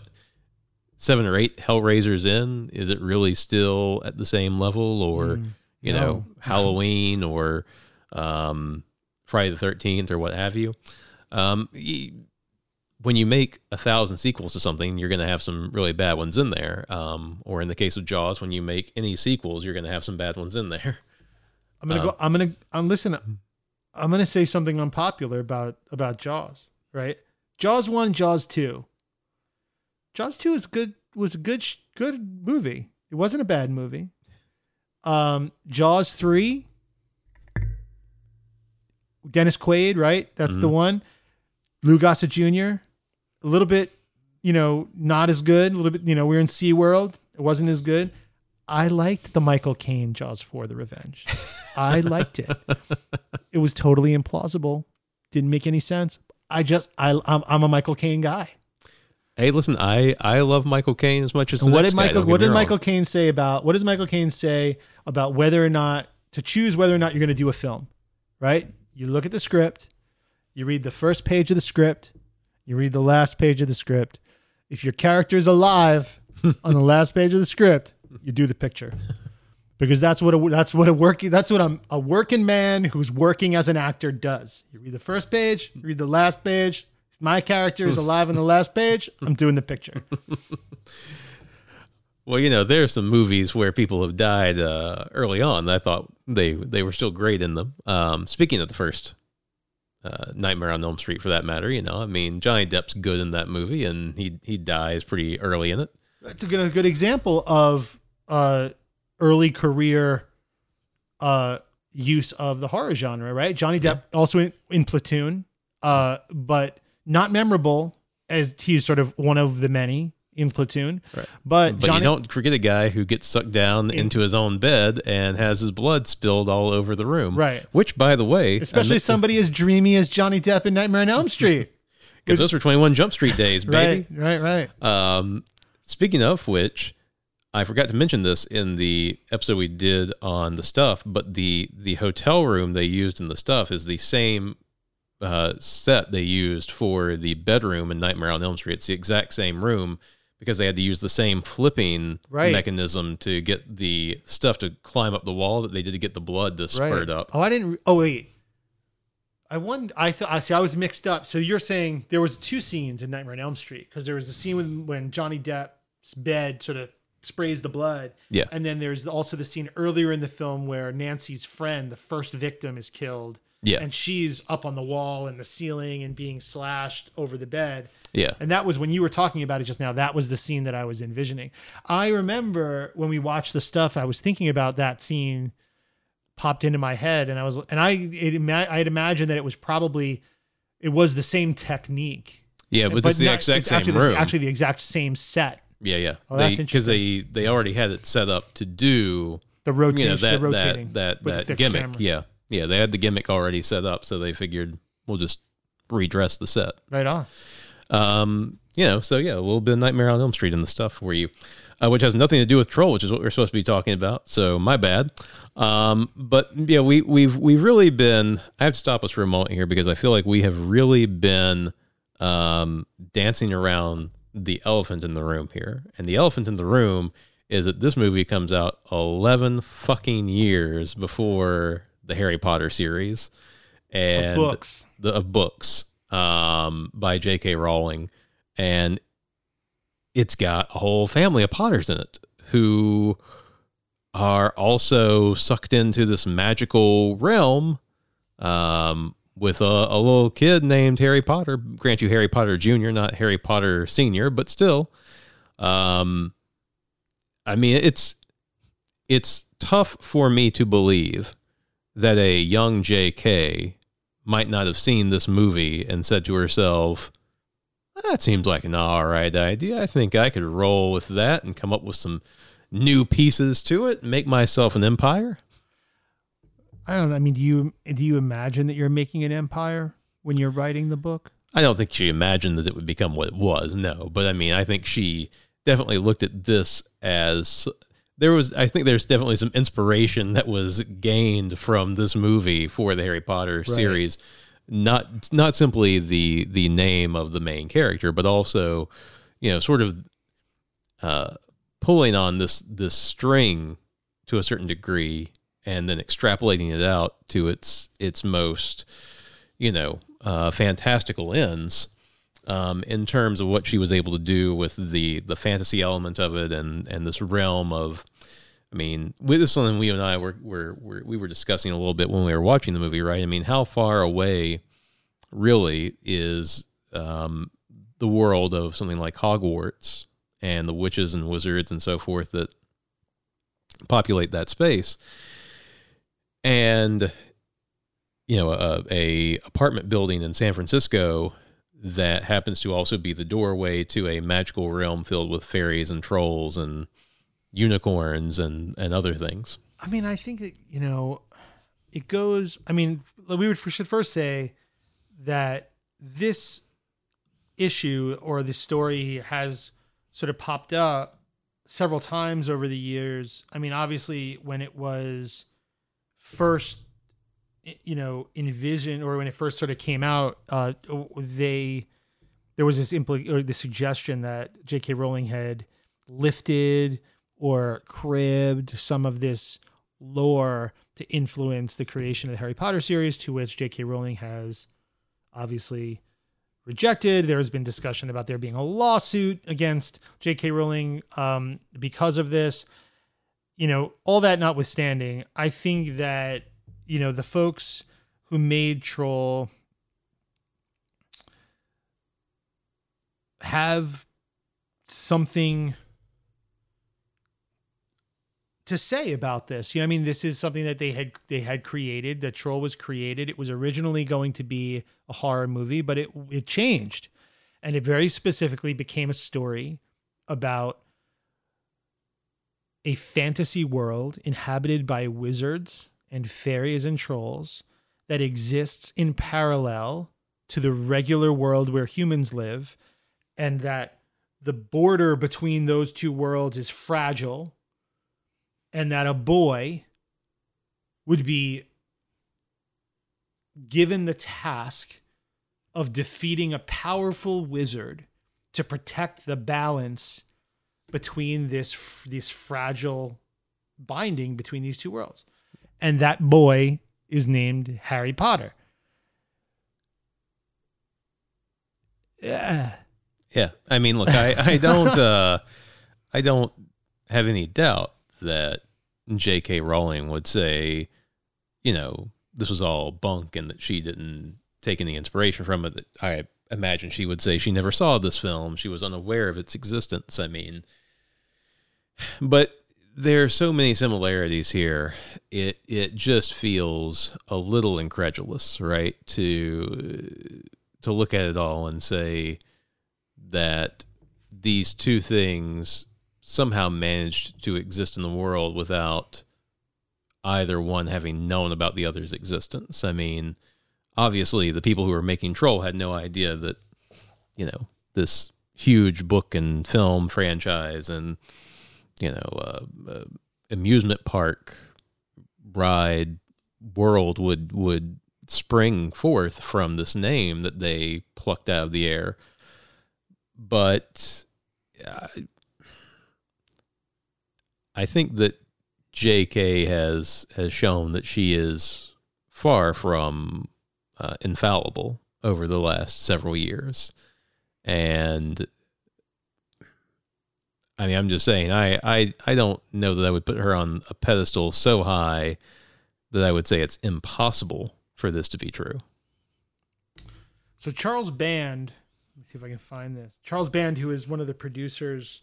[SPEAKER 6] seven or eight Hellraisers in, is it really still at the same level, or you know. <laughs> Halloween or um, Friday the Thirteenth or what have you? Um, when you make a thousand sequels to something, you're going to have some really bad ones in there. Um, or in the case of Jaws, when you make any sequels, you're going to have some bad ones in there.
[SPEAKER 7] I'm gonna
[SPEAKER 6] Um,
[SPEAKER 7] go. I'm gonna. I'm listen. I'm gonna say something unpopular about about Jaws. Right? Jaws one, Jaws two. Jaws two is good. Was a good good movie. It wasn't a bad movie. Um, Jaws three. Dennis Quaid, right? That's the
[SPEAKER 6] Mhm.
[SPEAKER 7] one. Lou Gossett Jr. A little bit, you know, not as good. A little bit, you know, we are in SeaWorld. It wasn't as good. I liked the Michael Caine Jaws for The Revenge. I liked it. It was totally implausible. Didn't make any sense. I just I I'm, I'm a Michael Caine guy.
[SPEAKER 6] Hey, listen, I I love Michael Caine as much as the
[SPEAKER 7] what did Michael what did. Michael Caine say about what does Michael Caine say about whether or not to choose whether or not you're going to do a film, right? You look at the script, you read the first page of the script, you read the last page of the script. If your character is alive on the last page of the script, you do the picture. Because that's what a, that's what a working that's what a, a working man who's working as an actor does. You read the first page, you read the last page. If my character is alive on the last page, I'm doing the picture. <laughs>
[SPEAKER 6] Well, you know, there are some movies where people have died uh, early on. I thought they they were still great in them. Um, speaking of the first uh, Nightmare on Elm Street, for that matter, you know, I mean, Johnny Depp's good in that movie, and he he dies pretty early in it.
[SPEAKER 7] that's a good, a good example of uh, early career uh, use of the horror genre, right? Johnny Depp also in, in Platoon, uh, but not memorable as he's sort of one of the many in Platoon.
[SPEAKER 6] Right.
[SPEAKER 7] But,
[SPEAKER 6] But
[SPEAKER 7] Johnny,
[SPEAKER 6] you don't forget a guy who gets sucked down into his own bed and has his blood spilled all over the room.
[SPEAKER 7] Right.
[SPEAKER 6] Which, by the way,
[SPEAKER 7] especially somebody as dreamy as Johnny Depp in Nightmare on Elm Street. <laughs>
[SPEAKER 6] because those were Twenty One Jump Street days, baby.
[SPEAKER 7] right, right, right.
[SPEAKER 6] Um, speaking of which, I forgot to mention this in the episode we did on the stuff, but the the hotel room they used in the stuff is the same uh, set they used for the bedroom in Nightmare on Elm Street. It's the exact same room because they had to use the same flipping
[SPEAKER 7] Right.
[SPEAKER 6] mechanism to get the stuff to climb up the wall that they did to get the blood to spurt up.
[SPEAKER 7] Oh, I didn't. Oh, wait. I won. I thought. I see. I was mixed up. So you're saying there was two scenes in Nightmare on Elm Street because there was a scene when, when Johnny Depp's bed sort of sprays the blood,
[SPEAKER 6] Yeah.
[SPEAKER 7] and then there's also the scene earlier in the film where Nancy's friend, the first victim, is killed.
[SPEAKER 6] Yeah.
[SPEAKER 7] And she's up on the wall and the ceiling and being slashed over the bed.
[SPEAKER 6] Yeah.
[SPEAKER 7] And that was when you were talking about it just now. That was the scene that I was envisioning. I remember when we watched the stuff, I was thinking about that scene popped into my head, and I was, and I, it, I'd imagine that it was probably, it was the same technique,
[SPEAKER 6] Yeah, but, it's the
[SPEAKER 7] not-
[SPEAKER 6] exact same
[SPEAKER 7] actually,
[SPEAKER 6] room.
[SPEAKER 7] Actually, the exact same set.
[SPEAKER 6] Yeah, yeah.
[SPEAKER 7] Oh, that's
[SPEAKER 6] because they, they already had it set up to do
[SPEAKER 7] The rotation,
[SPEAKER 6] you know that
[SPEAKER 7] the rotating,
[SPEAKER 6] that that, that gimmick.
[SPEAKER 7] camera.
[SPEAKER 6] Yeah, yeah, they had the gimmick already set up, so they figured we'll just redress the set.
[SPEAKER 7] Right on.
[SPEAKER 6] Um, you know, so yeah, a little bit of Nightmare on Elm Street and the stuff for you, uh, which has nothing to do with Troll, which is what we're supposed to be talking about. So my bad. Um, but yeah, we we've we've really been. I have to stop us for a moment here because I feel like we have really been um, dancing around the elephant in the room here, and the elephant in the room is that this movie comes out eleven fucking years before the Harry Potter series and
[SPEAKER 7] books.
[SPEAKER 6] the of books um, by J.K. Rowling, and it's got a whole family of Potters in it who are also sucked into this magical realm um, with a, a little kid named Harry Potter. Grant you, Harry Potter Jr., not Harry Potter Senior, but still. Um, I mean, it's it's tough for me to believe that a young J.K. might not have seen this movie and said to herself, "That seems like an all right idea. I think I could roll with that and come up with some new pieces to it, make myself an empire."
[SPEAKER 7] I don't know. I mean, do you do you imagine that you're making an empire when you're writing the book?
[SPEAKER 6] I don't think she imagined that it would become what it was. No, but I mean, I think she definitely looked at this as there was. I think there's definitely some inspiration that was gained from this movie for the Harry Potter series. Not not simply the the name of the main character, but also, you know, sort of uh, pulling on this this string to a certain degree, and then extrapolating it out to its its most, you know, uh, fantastical ends um, in terms of what she was able to do with the the fantasy element of it and and this realm of. I mean, with this is something we and I were, were, were we were discussing a little bit when we were watching the movie, right? I mean, how far away really is um, the world of something like Hogwarts and the witches and wizards and so forth that populate that space, and you know, a, a apartment building in San Francisco that happens to also be the doorway to a magical realm filled with fairies and trolls and unicorns and and other things.
[SPEAKER 7] I mean, I think that you know, it goes. I mean, we would should first say that this issue or this story has sort of popped up several times over the years. I mean, obviously, when it was first, you know, envisioned or when it first sort of came out, uh, they there was this impl- or the suggestion that J.K. Rowling had lifted or cribbed some of this lore to influence the creation of the Harry Potter series, to which J.K. Rowling has obviously rejected. There has been discussion about there being a lawsuit against J.K. Rowling um, because of this. You know, all that notwithstanding, I think that, you know, the folks who made Troll have something to say about this. You know, I mean, this is something that they had they had created. The Troll was created. It was originally going to be a horror movie, but it it changed, and it very specifically became a story about a fantasy world inhabited by wizards and fairies and trolls that exists in parallel to the regular world where humans live, and that the border between those two worlds is fragile and that a boy would be given the task of defeating a powerful wizard to protect the balance between this this fragile binding between these two worlds and that boy is named Harry Potter yeah
[SPEAKER 6] Yeah, I mean, look, I I don't <laughs> uh, I don't have any doubt that J.K. Rowling would say, you know, this was all bunk and that she didn't take any inspiration from it. That I imagine she would say she never saw this film. She was unaware of its existence. I mean, but there are so many similarities here. It it just feels a little incredulous, right? To to look at it all and say that these two things somehow managed to exist in the world without either one having known about the other's existence. I mean, obviously, the people who were making Troll had no idea that, you know, this huge book and film franchise and, you know, uh, uh, amusement park ride world would would spring forth from this name that they plucked out of the air. But uh, I think that J.K. has has shown that she is far from uh, infallible over the last several years, and I mean, I'm just saying, I I I don't know that I would put her on a pedestal so high that I would say it's impossible for this to be true.
[SPEAKER 7] So Charles Band, let me see if I can find this. Charles Band, who is one of the producers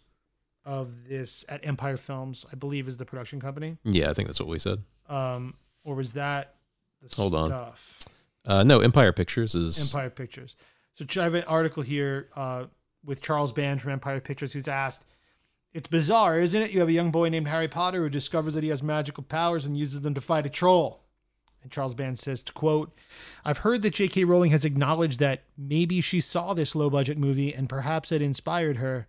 [SPEAKER 7] of this at Empire Films, I believe is the production company.
[SPEAKER 6] Yeah, I think that's what we said.
[SPEAKER 7] Um, or was that the
[SPEAKER 6] Hold on.
[SPEAKER 7] stuff?
[SPEAKER 6] Uh, no, Empire Pictures is
[SPEAKER 7] Empire Pictures. So I have an article here uh, with Charles Band from Empire Pictures who's asked, It's bizarre, isn't it? You have a young boy named Harry Potter who discovers that he has magical powers and uses them to fight a troll. And Charles Band says, to quote, I've heard that J.K. Rowling has acknowledged that maybe she saw this low budget movie and perhaps it inspired her.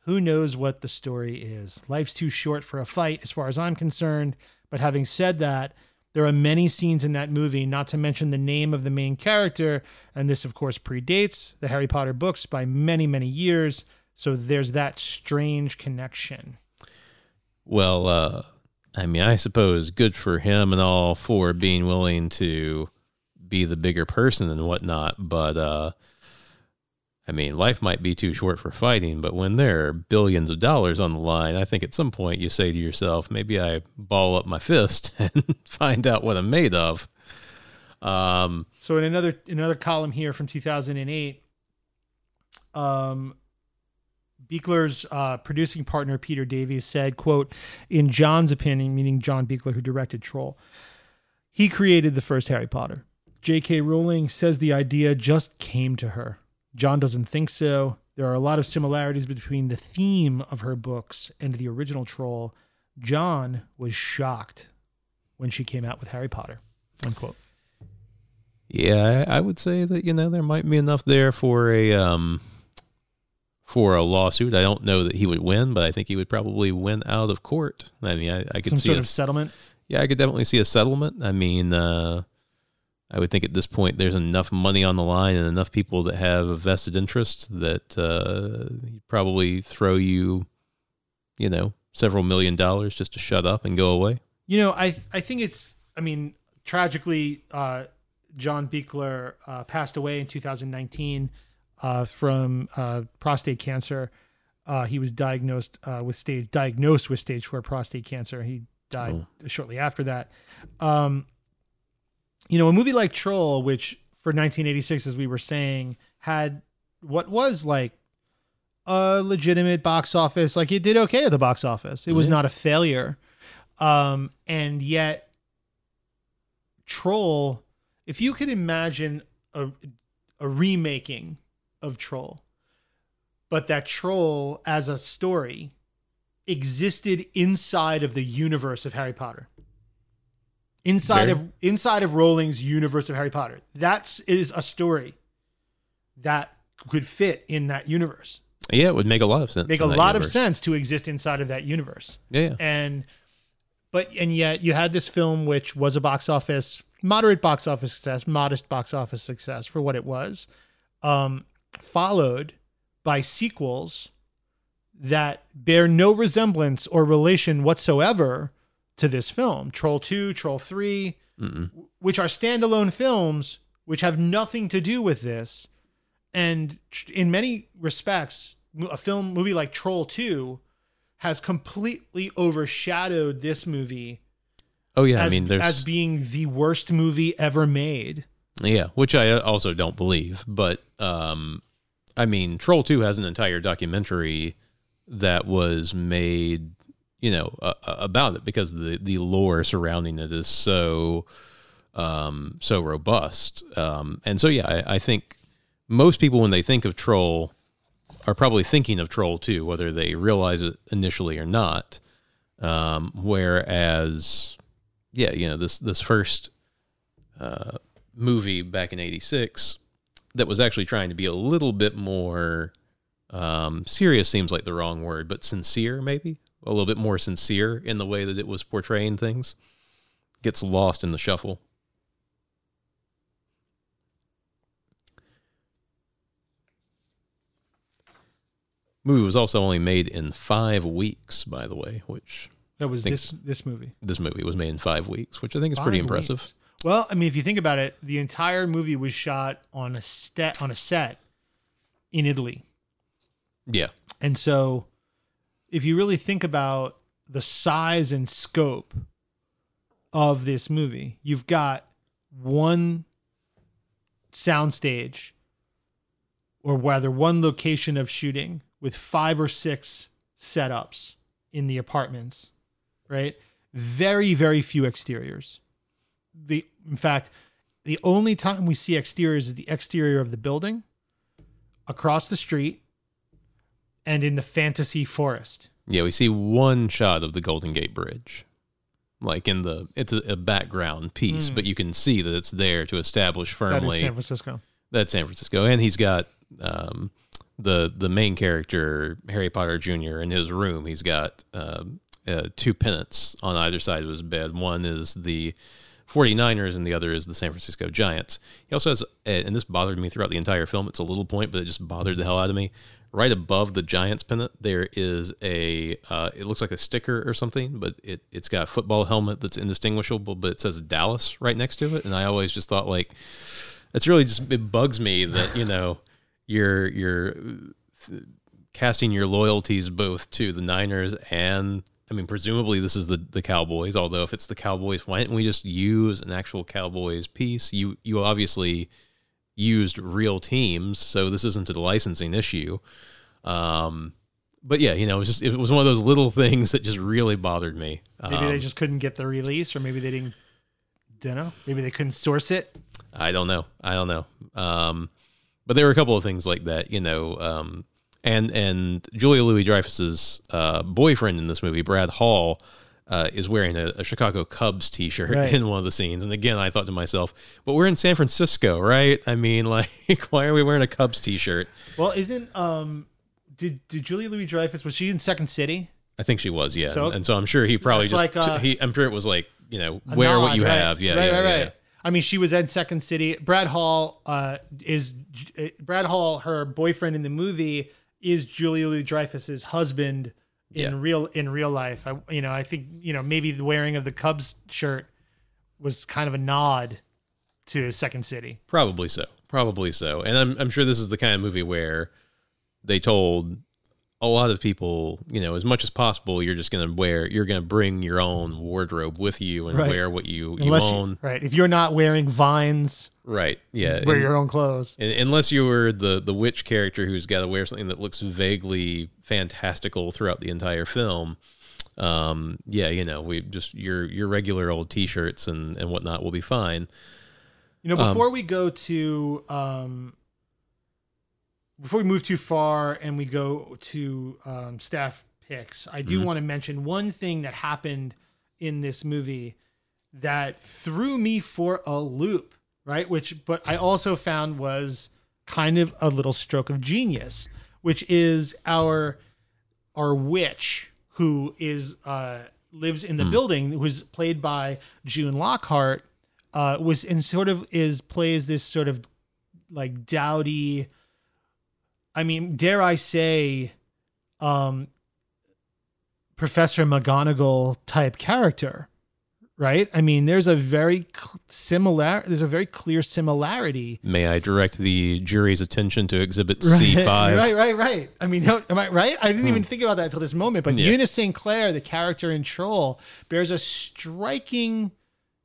[SPEAKER 7] Who knows what the story is? Life's too short for a fight, as far as I'm concerned. But having said that, there are many scenes in that movie, not to mention the name of the main character. And this, of course, predates the Harry Potter books by many, many years. So there's that strange connection.
[SPEAKER 6] well. Uh, I mean, I suppose good for him and all for being willing to be the bigger person and whatnot. But uh, I mean, life might be too short for fighting. But when there are billions of dollars on the line, I think at some point you say to yourself, maybe I ball up my <laughs> fist and find out what I'm made of. Um,
[SPEAKER 7] So in another another column here from 2008, um, Buechler's uh, producing partner Peter Davies said, "quote In John's opinion, meaning John Buechler, who directed Troll, he created the first Harry Potter. J.K. Rowling says the idea just came to her. John doesn't think so. There are a lot of similarities between the theme of her books and the original Troll. John was shocked when she came out with Harry Potter." Unquote.
[SPEAKER 6] Yeah, I, I would say that you know there might be enough there for a um for a lawsuit. I don't know that he would win, but I think he would probably win out of court. I mean, I, I could
[SPEAKER 7] Some
[SPEAKER 6] see
[SPEAKER 7] sort
[SPEAKER 6] a,
[SPEAKER 7] of settlement.
[SPEAKER 6] yeah, I could definitely see a settlement. I mean, uh, I would think at this point there's enough money on the line and enough people that have a vested interest that uh, he'd probably throw you, you know, several million dollars just to shut up and go away.
[SPEAKER 7] You know, I I think it's. I mean, tragically, uh, John Buechler uh, passed away in 2019 uh, from uh, prostate cancer. Uh, he was diagnosed uh, with stage diagnosed with stage four prostate cancer. He died shortly after that. Um, you know, a movie like Troll, which for 1986, as we were saying, had what was like a legitimate box office. Like it did okay at the box office. It was
[SPEAKER 6] Yeah.
[SPEAKER 7] not a failure. Um, and yet Troll, if you could imagine a, a remaking of Troll, but that Troll as a story existed inside of the universe of Harry Potter. Inside
[SPEAKER 6] Very-
[SPEAKER 7] of inside of Rowling's universe of Harry Potter. That is a story that could fit in that universe.
[SPEAKER 6] Yeah, it would make a lot of sense.
[SPEAKER 7] Make a lot of sense to exist inside of that universe
[SPEAKER 6] Yeah, yeah.
[SPEAKER 7] and but and yet you had this film which was a box office moderate box office success modest box office success for what it was um followed by sequels that bear no resemblance or relation whatsoever to this film. Troll 2 troll 3
[SPEAKER 6] Mm-mm.
[SPEAKER 7] which are standalone films which have nothing to do with this. And in many respects a film movie like troll 2 has completely overshadowed this movie
[SPEAKER 6] Oh yeah,
[SPEAKER 7] as,
[SPEAKER 6] I mean, there's
[SPEAKER 7] as being the worst movie ever made
[SPEAKER 6] Yeah, which I also don't believe, but um I mean, Troll 2 has an entire documentary that was made, you know, uh, about it because the the lore surrounding it is so um so robust. Um and so yeah, I, I think most people when they think of Troll are probably thinking of Troll 2 whether they realize it initially or not. Um whereas yeah, you know this this first uh, movie back in '86 that was actually trying to be a little bit more um, serious. Seems like the wrong word, but sincere, maybe a little bit more sincere in the way that it was portraying things. Gets lost in the shuffle. Movie was also only made in five weeks, by the way, which
[SPEAKER 7] That was this this movie.
[SPEAKER 6] this movie was made in five weeks, which I think is pretty impressive.
[SPEAKER 7] weeks. Well, I mean, if you think about it, the entire movie was shot on a set on a set in Italy.
[SPEAKER 6] Yeah.
[SPEAKER 7] And so, if you really think about the size and scope of this movie, you've got one soundstage, or rather, one location of shooting with five or six setups in the apartments, right? Very, very few exteriors. The in fact, the only time we see exteriors is the exterior of the building, across the street, and in the fantasy forest.
[SPEAKER 6] Yeah, we see one shot of the Golden Gate Bridge. Like in the it's a, a background piece, but you can see that it's there to establish
[SPEAKER 7] Hmm. That is
[SPEAKER 6] firmly
[SPEAKER 7] San Francisco.
[SPEAKER 6] that's San Francisco. And he's got um, the the main character, Harry Potter Jr. in his room. He's got um uh, two pennants on either side of his bed. One is the 49ers and the other is the San Francisco Giants. He also has, and this bothered me throughout the entire film. It's a little point, but it just bothered the hell out of me. Right above the Giants pennant, there is a, uh, it looks like a sticker or something, but it, it's got a football helmet that's indistinguishable, but it says Dallas right next to it. And I always just thought, like, it's really just, it bugs me that, you know, you're, you're, casting your loyalties both to the Niners and I mean presumably this is the the Cowboys although if it's the Cowboys why didn't we just use an actual Cowboys piece you you obviously used real teams so this isn't a licensing issue um but yeah you know it was just it was one of those little things that just really bothered me
[SPEAKER 7] Maybe
[SPEAKER 6] Um,
[SPEAKER 7] they just couldn't get the release, or maybe they didn't. Don't know. Maybe they couldn't source it.
[SPEAKER 6] I don't know. I don't know. Um, but there were a couple of things like that, you know. Um, and and Julia Louis Dreyfus's uh, boyfriend in this movie, Brad Hall, uh, is wearing a, a Chicago Cubs T-shirt
[SPEAKER 7] Right.
[SPEAKER 6] in one of the scenes. And again, I thought to myself, but we're in San Francisco, right? I mean, <laughs> like, why are we wearing a Cubs T-shirt?
[SPEAKER 7] Well, isn't um, did did Julia Louis Dreyfus was she in Second City?
[SPEAKER 6] I think she was, yeah.
[SPEAKER 7] So-
[SPEAKER 6] and so I'm sure he probably just,
[SPEAKER 7] like, uh,
[SPEAKER 6] he, I'm sure it was like, you know, wear what you
[SPEAKER 7] right?
[SPEAKER 6] have, yeah,
[SPEAKER 7] right,
[SPEAKER 6] yeah,
[SPEAKER 7] right,
[SPEAKER 6] yeah.
[SPEAKER 7] right. I mean, she was in Second City. Brad Hall uh, is uh, Brad Hall. Her boyfriend in the movie is Julia Louis Dreyfus's husband in
[SPEAKER 6] Yeah.
[SPEAKER 7] real in real life. I, you know, I think you know maybe the wearing of the Cubs shirt was kind of a nod to Second City.
[SPEAKER 6] Probably so. Probably so. And I'm I'm sure this is the kind of movie where they told a lot of people, you know, as much as possible, you're just gonna wear you're gonna bring your own wardrobe with you and
[SPEAKER 7] Right.
[SPEAKER 6] wear what you, you
[SPEAKER 7] Unless
[SPEAKER 6] own.
[SPEAKER 7] you, right, if you're not wearing vines,
[SPEAKER 6] right. Yeah.
[SPEAKER 7] wear
[SPEAKER 6] and-
[SPEAKER 7] your own clothes.
[SPEAKER 6] and unless you were the the witch character who's got to wear something that looks vaguely fantastical throughout the entire film, um, yeah, you know, we just your your regular old t-shirts and and whatnot will be fine.
[SPEAKER 7] You know,
[SPEAKER 6] Um,
[SPEAKER 7] before we go to um, before we move too far and we go to um, staff picks, I do want to mention one thing that happened in this movie that threw me for a loop, right? Which, but I also found was kind of a little stroke of genius, which is our our witch who is uh, lives in the building, who's played by June Lockhart, uh, was and sort of is plays this sort of like dowdy. I mean, dare I say, um, Professor McGonagall type character, right? I mean, there's a very cl- similar. There's a very clear similarity
[SPEAKER 6] May I direct the jury's attention to Exhibit C5? <laughs>
[SPEAKER 7] Right, right, right. I mean, no, am I right? I didn't even think about that until this moment. But
[SPEAKER 6] Yeah.
[SPEAKER 7] Eunice St. Clair, the character in Troll, bears a striking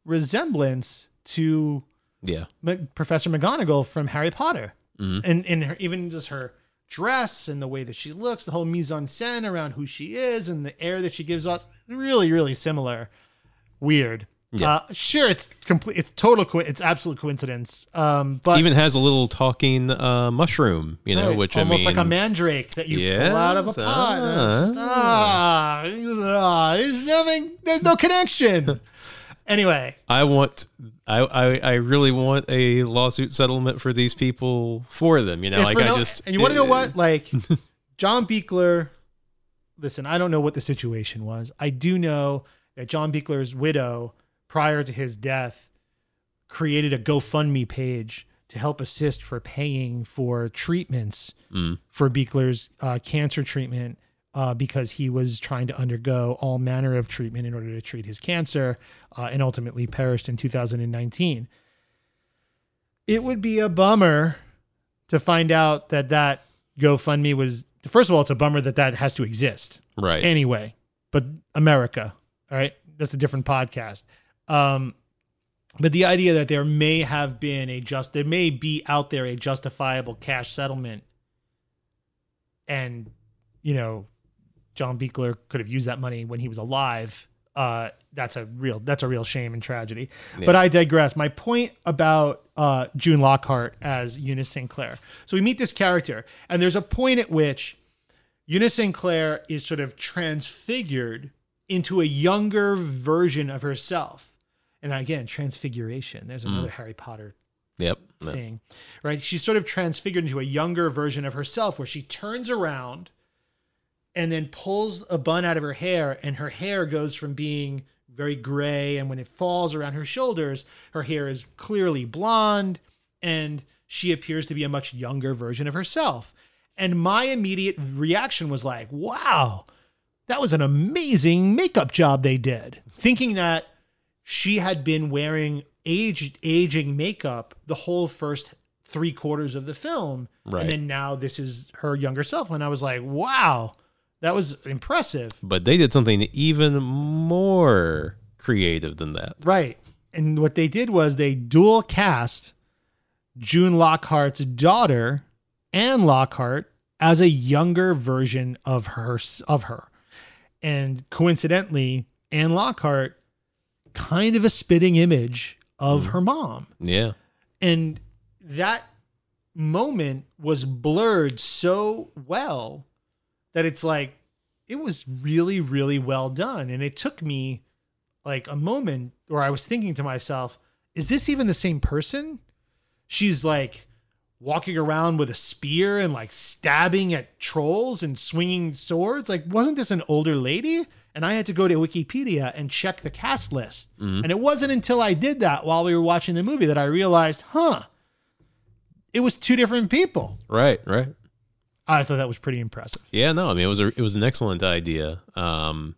[SPEAKER 7] resemblance to
[SPEAKER 6] Yeah.
[SPEAKER 7] M- Professor McGonagall from Harry Potter,
[SPEAKER 6] Mhm.
[SPEAKER 7] and and her, even just her dress and the way that she looks, the whole mise en scène around who she is, and the air that she gives us, really, really similar. Weird.
[SPEAKER 6] Yeah.
[SPEAKER 7] Uh, sure, it's complete. It's total. Co- it's absolute coincidence. Um, but
[SPEAKER 6] Even has a little talking uh, mushroom, you know,
[SPEAKER 7] Right,
[SPEAKER 6] which
[SPEAKER 7] almost
[SPEAKER 6] I mean,
[SPEAKER 7] like a mandrake that you pull out of a pot. It's just, ah, ah, there's nothing. There's no connection. <laughs> Anyway,
[SPEAKER 6] I want, I, I, I really want a lawsuit settlement for these people for them. You know, like I
[SPEAKER 7] no-
[SPEAKER 6] just.
[SPEAKER 7] and you want to know what? Like <laughs> John Buechler. Listen, I don't know what the situation was. I do know that John Buechler's widow, prior to his death, created a GoFundMe page to help assist for paying for treatments
[SPEAKER 6] Mm.
[SPEAKER 7] for Buechler's uh, cancer treatment uh, because he was trying to undergo all manner of treatment in order to treat his cancer uh, and ultimately perished in 2019. It would be a bummer to find out that that GoFundMe was, first of all, it's a bummer that that has to exist
[SPEAKER 6] Right.
[SPEAKER 7] anyway, but America, all right, that's a different podcast. Um, but the idea that there may have been a just, there may be out there a justifiable cash settlement, and you know, John Buechler could have used that money when he was alive. Uh, that's a real, that's a real shame and tragedy. But I digress. My point about uh, June Lockhart as Eunice St. Clair. So we meet this character, and there's a point at which Eunice St. Clair is sort of transfigured into a younger version of herself. And again, transfiguration. There's another Harry Potter
[SPEAKER 6] Yep.
[SPEAKER 7] Thing, right? She's sort of transfigured into a younger version of herself where she turns around and then pulls a bun out of her hair, and her hair goes from being very gray. And when it falls around her shoulders, her hair is clearly blonde, and she appears to be a much younger version of herself. And my immediate reaction was like, wow, that was an amazing makeup job they did. Thinking that she had been wearing aged aging makeup the whole first three quarters of the film.
[SPEAKER 6] Right.
[SPEAKER 7] And then now this is her younger self. And I was like, wow, that was impressive.
[SPEAKER 6] But they did something even more creative than that.
[SPEAKER 7] Right. And what they did was they dual cast June Lockhart's daughter, Anne Lockhart, as a younger version of her of her. And coincidentally, Anne Lockhart kind of a spitting image of mm. her mom.
[SPEAKER 6] Yeah.
[SPEAKER 7] And that moment was blurred so well that it's like it was really really well done and it took me like a moment where I was thinking to myself, is this even the same person? She's like walking around with a spear and like stabbing at trolls and swinging swords. Like, wasn't this an older lady? And I had to go to Wikipedia and check the cast list. Mm-hmm. And it wasn't until I did that while we were watching the movie that I realized, huh, it was two different people.
[SPEAKER 6] Right. Right.
[SPEAKER 7] I thought that was pretty impressive.
[SPEAKER 6] Yeah, no, I mean it was a it was an excellent idea, um,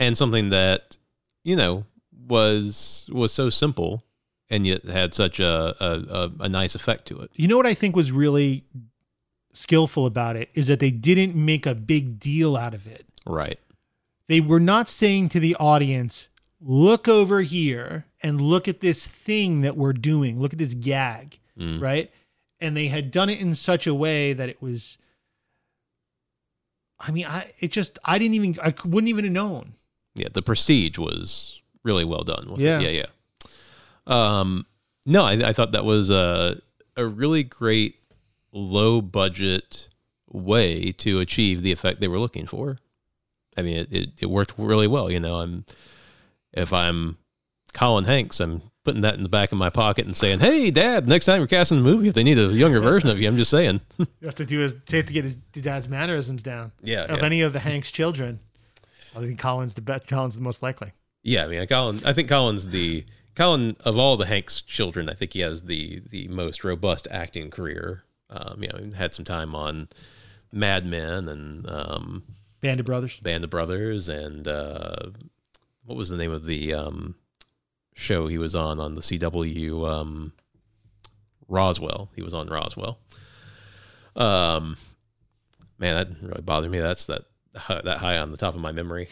[SPEAKER 6] and something that you know was was so simple and yet had such a a, a, nice effect to it.
[SPEAKER 7] You know what I think was really skillful about it is that they didn't make a big deal out of it.
[SPEAKER 6] Right.
[SPEAKER 7] They were not saying to the audience, look over here and look at this thing that we're doing. Look at this gag,
[SPEAKER 6] Mm.
[SPEAKER 7] right? And they had done it in such a way that it was I mean, I it just I didn't even I wouldn't even have known.
[SPEAKER 6] Yeah, the prestige was really well done.
[SPEAKER 7] Yeah.
[SPEAKER 6] it. yeah, yeah. Um, no, I, I thought that was a a really great low budget way to achieve the effect they were looking for. I mean, it, it, it worked really well. You know, I'm if I'm Colin Hanks, I'm putting that in the back of my pocket and saying, "Hey, Dad, next time you're casting a movie, if they need a younger version of you, I'm just saying." <laughs>
[SPEAKER 7] You have to do his you have to get his dad's mannerisms down.
[SPEAKER 6] Yeah,
[SPEAKER 7] Of
[SPEAKER 6] yeah.
[SPEAKER 7] any of the Hanks children. I think Colin's the best Colin's the most likely.
[SPEAKER 6] Yeah, I mean, Colin. I think Colin's the Colin of all the Hanks children. I think he has the the most robust acting career. Um, you know, had some time on Mad Men and um,
[SPEAKER 7] Band of Brothers.
[SPEAKER 6] Band of Brothers, and uh, what was the name of the um, show he was on on the CW? Um, Roswell. He was on Roswell. Um, man, that really bother me. That's that that high on the top of my memory.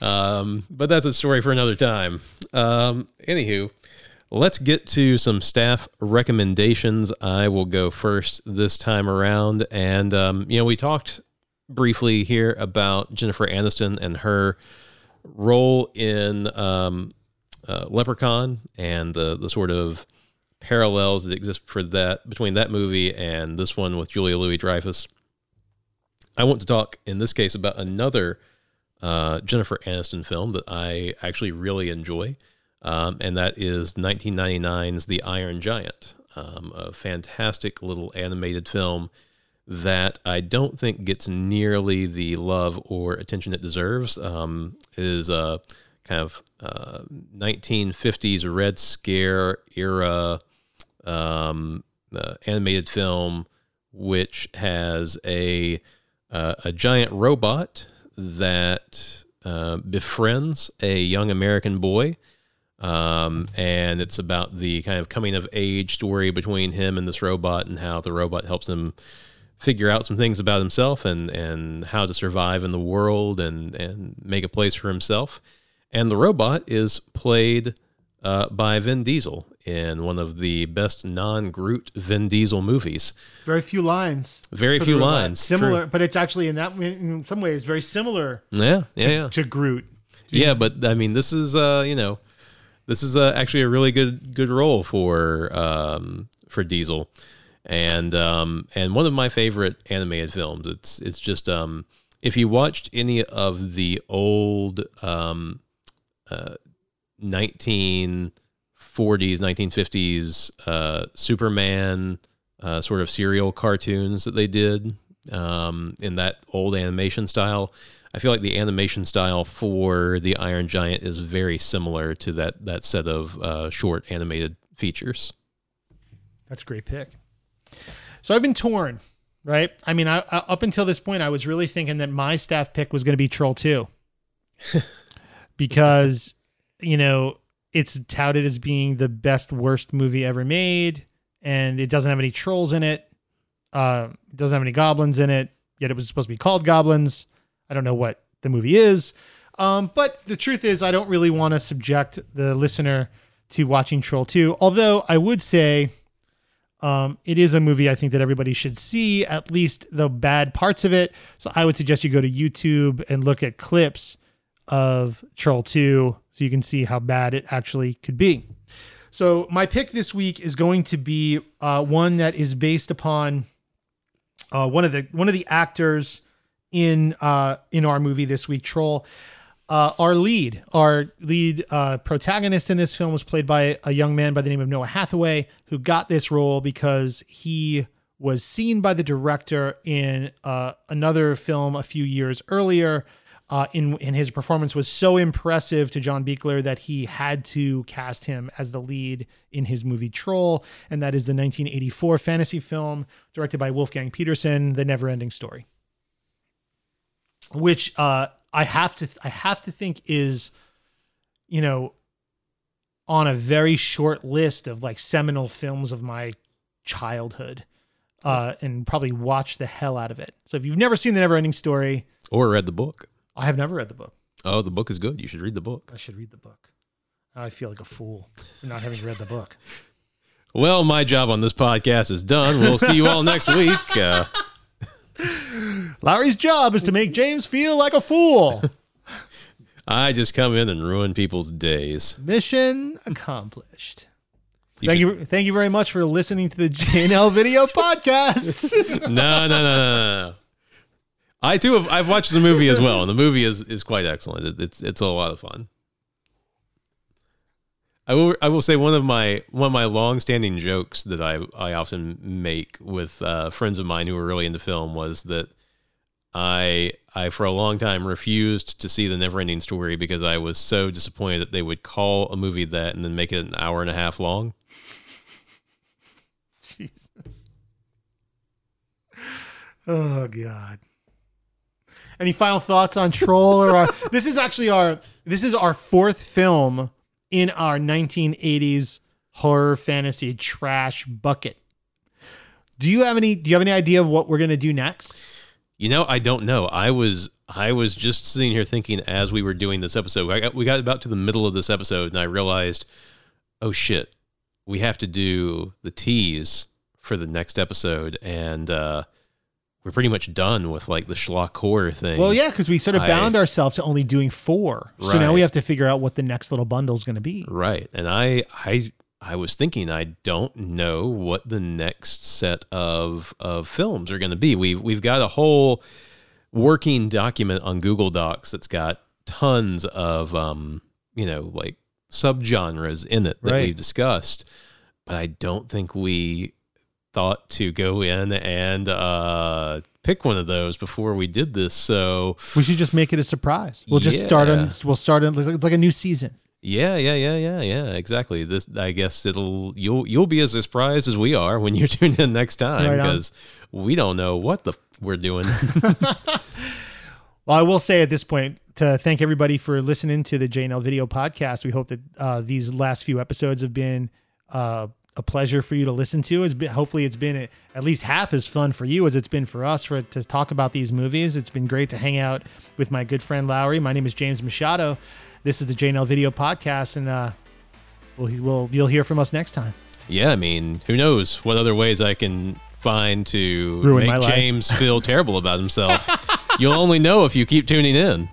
[SPEAKER 6] Um, but that's a story for another time. Um, anywho, let's get to some staff recommendations. I will go first this time around, and um, you know we talked briefly here about Jennifer Aniston and her role in um, uh, Leprechaun and the the sort of parallels that exist for that between that movie and this one with Julia Louis Dreyfus. I want to talk in this case about another uh, Jennifer Aniston film that I actually really enjoy. um, and that is 1999's The Iron Giant, um, a fantastic little animated film that I don't think gets nearly the love or attention it deserves. Um, it is a kind of uh, 1950s Red Scare era um, uh, animated film, which has a uh, a giant robot that uh, befriends a young American boy. Um, and it's about the kind of coming of age story between him and this robot and how the robot helps him figure out some things about himself and, and how to survive in the world and, and make a place for himself. And the robot is played uh, by Vin Diesel in one of the best non Groot Vin Diesel movies.
[SPEAKER 7] Very few lines.
[SPEAKER 6] Very few lines.
[SPEAKER 7] Similar,
[SPEAKER 6] True.
[SPEAKER 7] but it's actually in that in some ways very similar
[SPEAKER 6] Yeah, yeah,
[SPEAKER 7] to,
[SPEAKER 6] yeah.
[SPEAKER 7] to Groot.
[SPEAKER 6] Yeah, but I mean, this is uh, you know, this is uh, actually a really good good role for um, for Diesel, and um, and one of my favorite animated films. It's it's just um, if you watched any of the old um, uh, nineteen forties, nineteen fifties uh, Superman uh, sort of serial cartoons that they did um, in that old animation style. I feel like the animation style for the Iron Giant is very similar to that that set of uh, short animated features.
[SPEAKER 7] That's a great pick. So I've been torn, right? I mean, I, I, up until this point, I was really thinking that my staff pick was going to be Troll 2 <laughs> because, you know, it's touted as being the best, worst movie ever made, and it doesn't have any trolls in it. Uh, it doesn't have any goblins in it, yet it was supposed to be called Goblins. I don't know what the movie is. Um, but the truth is, I don't really want to subject the listener to watching Troll 2. Although I would say um, it is a movie I think that everybody should see, at least the bad parts of it. So I would suggest you go to YouTube and look at clips of Troll 2 so you can see how bad it actually could be. So my pick this week is going to be uh, one that is based upon uh, one of the one of the actors in uh, in our movie this week, Troll. Uh, our lead, our lead uh, protagonist in this film was played by a young man by the name of Noah Hathaway, who got this role because he was seen by the director in uh, another film a few years earlier. Uh, in and his performance was so impressive to John Buechler that he had to cast him as the lead in his movie Troll, and that is the 1984 fantasy film directed by Wolfgang Petersen, The Neverending Story which uh, I have to I have to think is, you know, on a very short list of like seminal films of my childhood, uh, and probably watch the hell out of it. So if you've never seen the Neverending Story,
[SPEAKER 6] Or read the book.
[SPEAKER 7] I have never read the book.
[SPEAKER 6] Oh, the book is good. You should read the book.
[SPEAKER 7] I should read the book. I feel like a fool for not having read the book. <laughs>
[SPEAKER 6] Well, my job on this podcast is done. We'll see you all next week. Uh, <laughs>
[SPEAKER 7] Larry's job is to make James feel like a fool. <laughs>
[SPEAKER 6] I just come in and ruin people's days.
[SPEAKER 7] Mission accomplished.
[SPEAKER 6] You
[SPEAKER 7] thank
[SPEAKER 6] should-
[SPEAKER 7] you, thank you very much for listening to the J&L Video Podcast.
[SPEAKER 6] No, no, no, no, no. I too have. I've watched the movie as well, and the movie is is quite excellent. It, it's it's a lot of fun. I will I will say one of my one of my long standing jokes that I I often make with uh, friends of mine who are really into film was that I I for a long time refused to see the Neverending Story because I was so disappointed that they would call a movie that and then make it an hour and a half long. <laughs>
[SPEAKER 7] Jesus. Oh God. Any final thoughts on Troll or our, <laughs> this is actually our this is our fourth film in our 1980s horror fantasy trash bucket. Do you have any do you have any idea of what we're going to do next?
[SPEAKER 6] You know, I don't know. I was I was just sitting here thinking as we were doing this episode. I got, we got about to the middle of this episode, and I realized, oh shit, we have to do the tease for the next episode, and uh, we're pretty much done with like the schlock horror thing.
[SPEAKER 7] Well, yeah, because we sort of
[SPEAKER 6] I-
[SPEAKER 7] bound ourselves to only doing four. So now we have to figure out what the next little bundle is going to be.
[SPEAKER 6] right. And I I I was thinking I don't know what the next set of of films are going to be. We have we've got a whole working document on Google Docs that's got tons of um you know like subgenres in it that
[SPEAKER 7] Right.
[SPEAKER 6] we've discussed, but I don't think we thought to go in and uh, pick one of those before we did this. So
[SPEAKER 7] We should just make it a surprise. We'll just start on. We'll start on like, like a new season.
[SPEAKER 6] yeah, yeah, yeah, yeah, yeah, exactly. This, I guess it'll you'll you'll be as surprised as we are when you <laughs> tune in next time
[SPEAKER 7] Right
[SPEAKER 6] because we don't know what the f- we're doing. <laughs> <laughs>
[SPEAKER 7] Well, I will say at this point to thank everybody for listening to the J&L Video Podcast. We hope that uh, these last few episodes have been uh, a pleasure for you to listen to. It's been, hopefully it's been at least half as fun for you as it's been for us for to talk about these movies. It's been great to hang out with my good friend Lowery. My name is James Machado. This is the J&L Video Podcast, and uh, we'll, we'll you'll hear from us next time.
[SPEAKER 6] Yeah, I mean, who knows what other ways I can find to
[SPEAKER 7] Ruin
[SPEAKER 6] make. James feel terrible about himself. <laughs> You'll only know if you keep tuning in.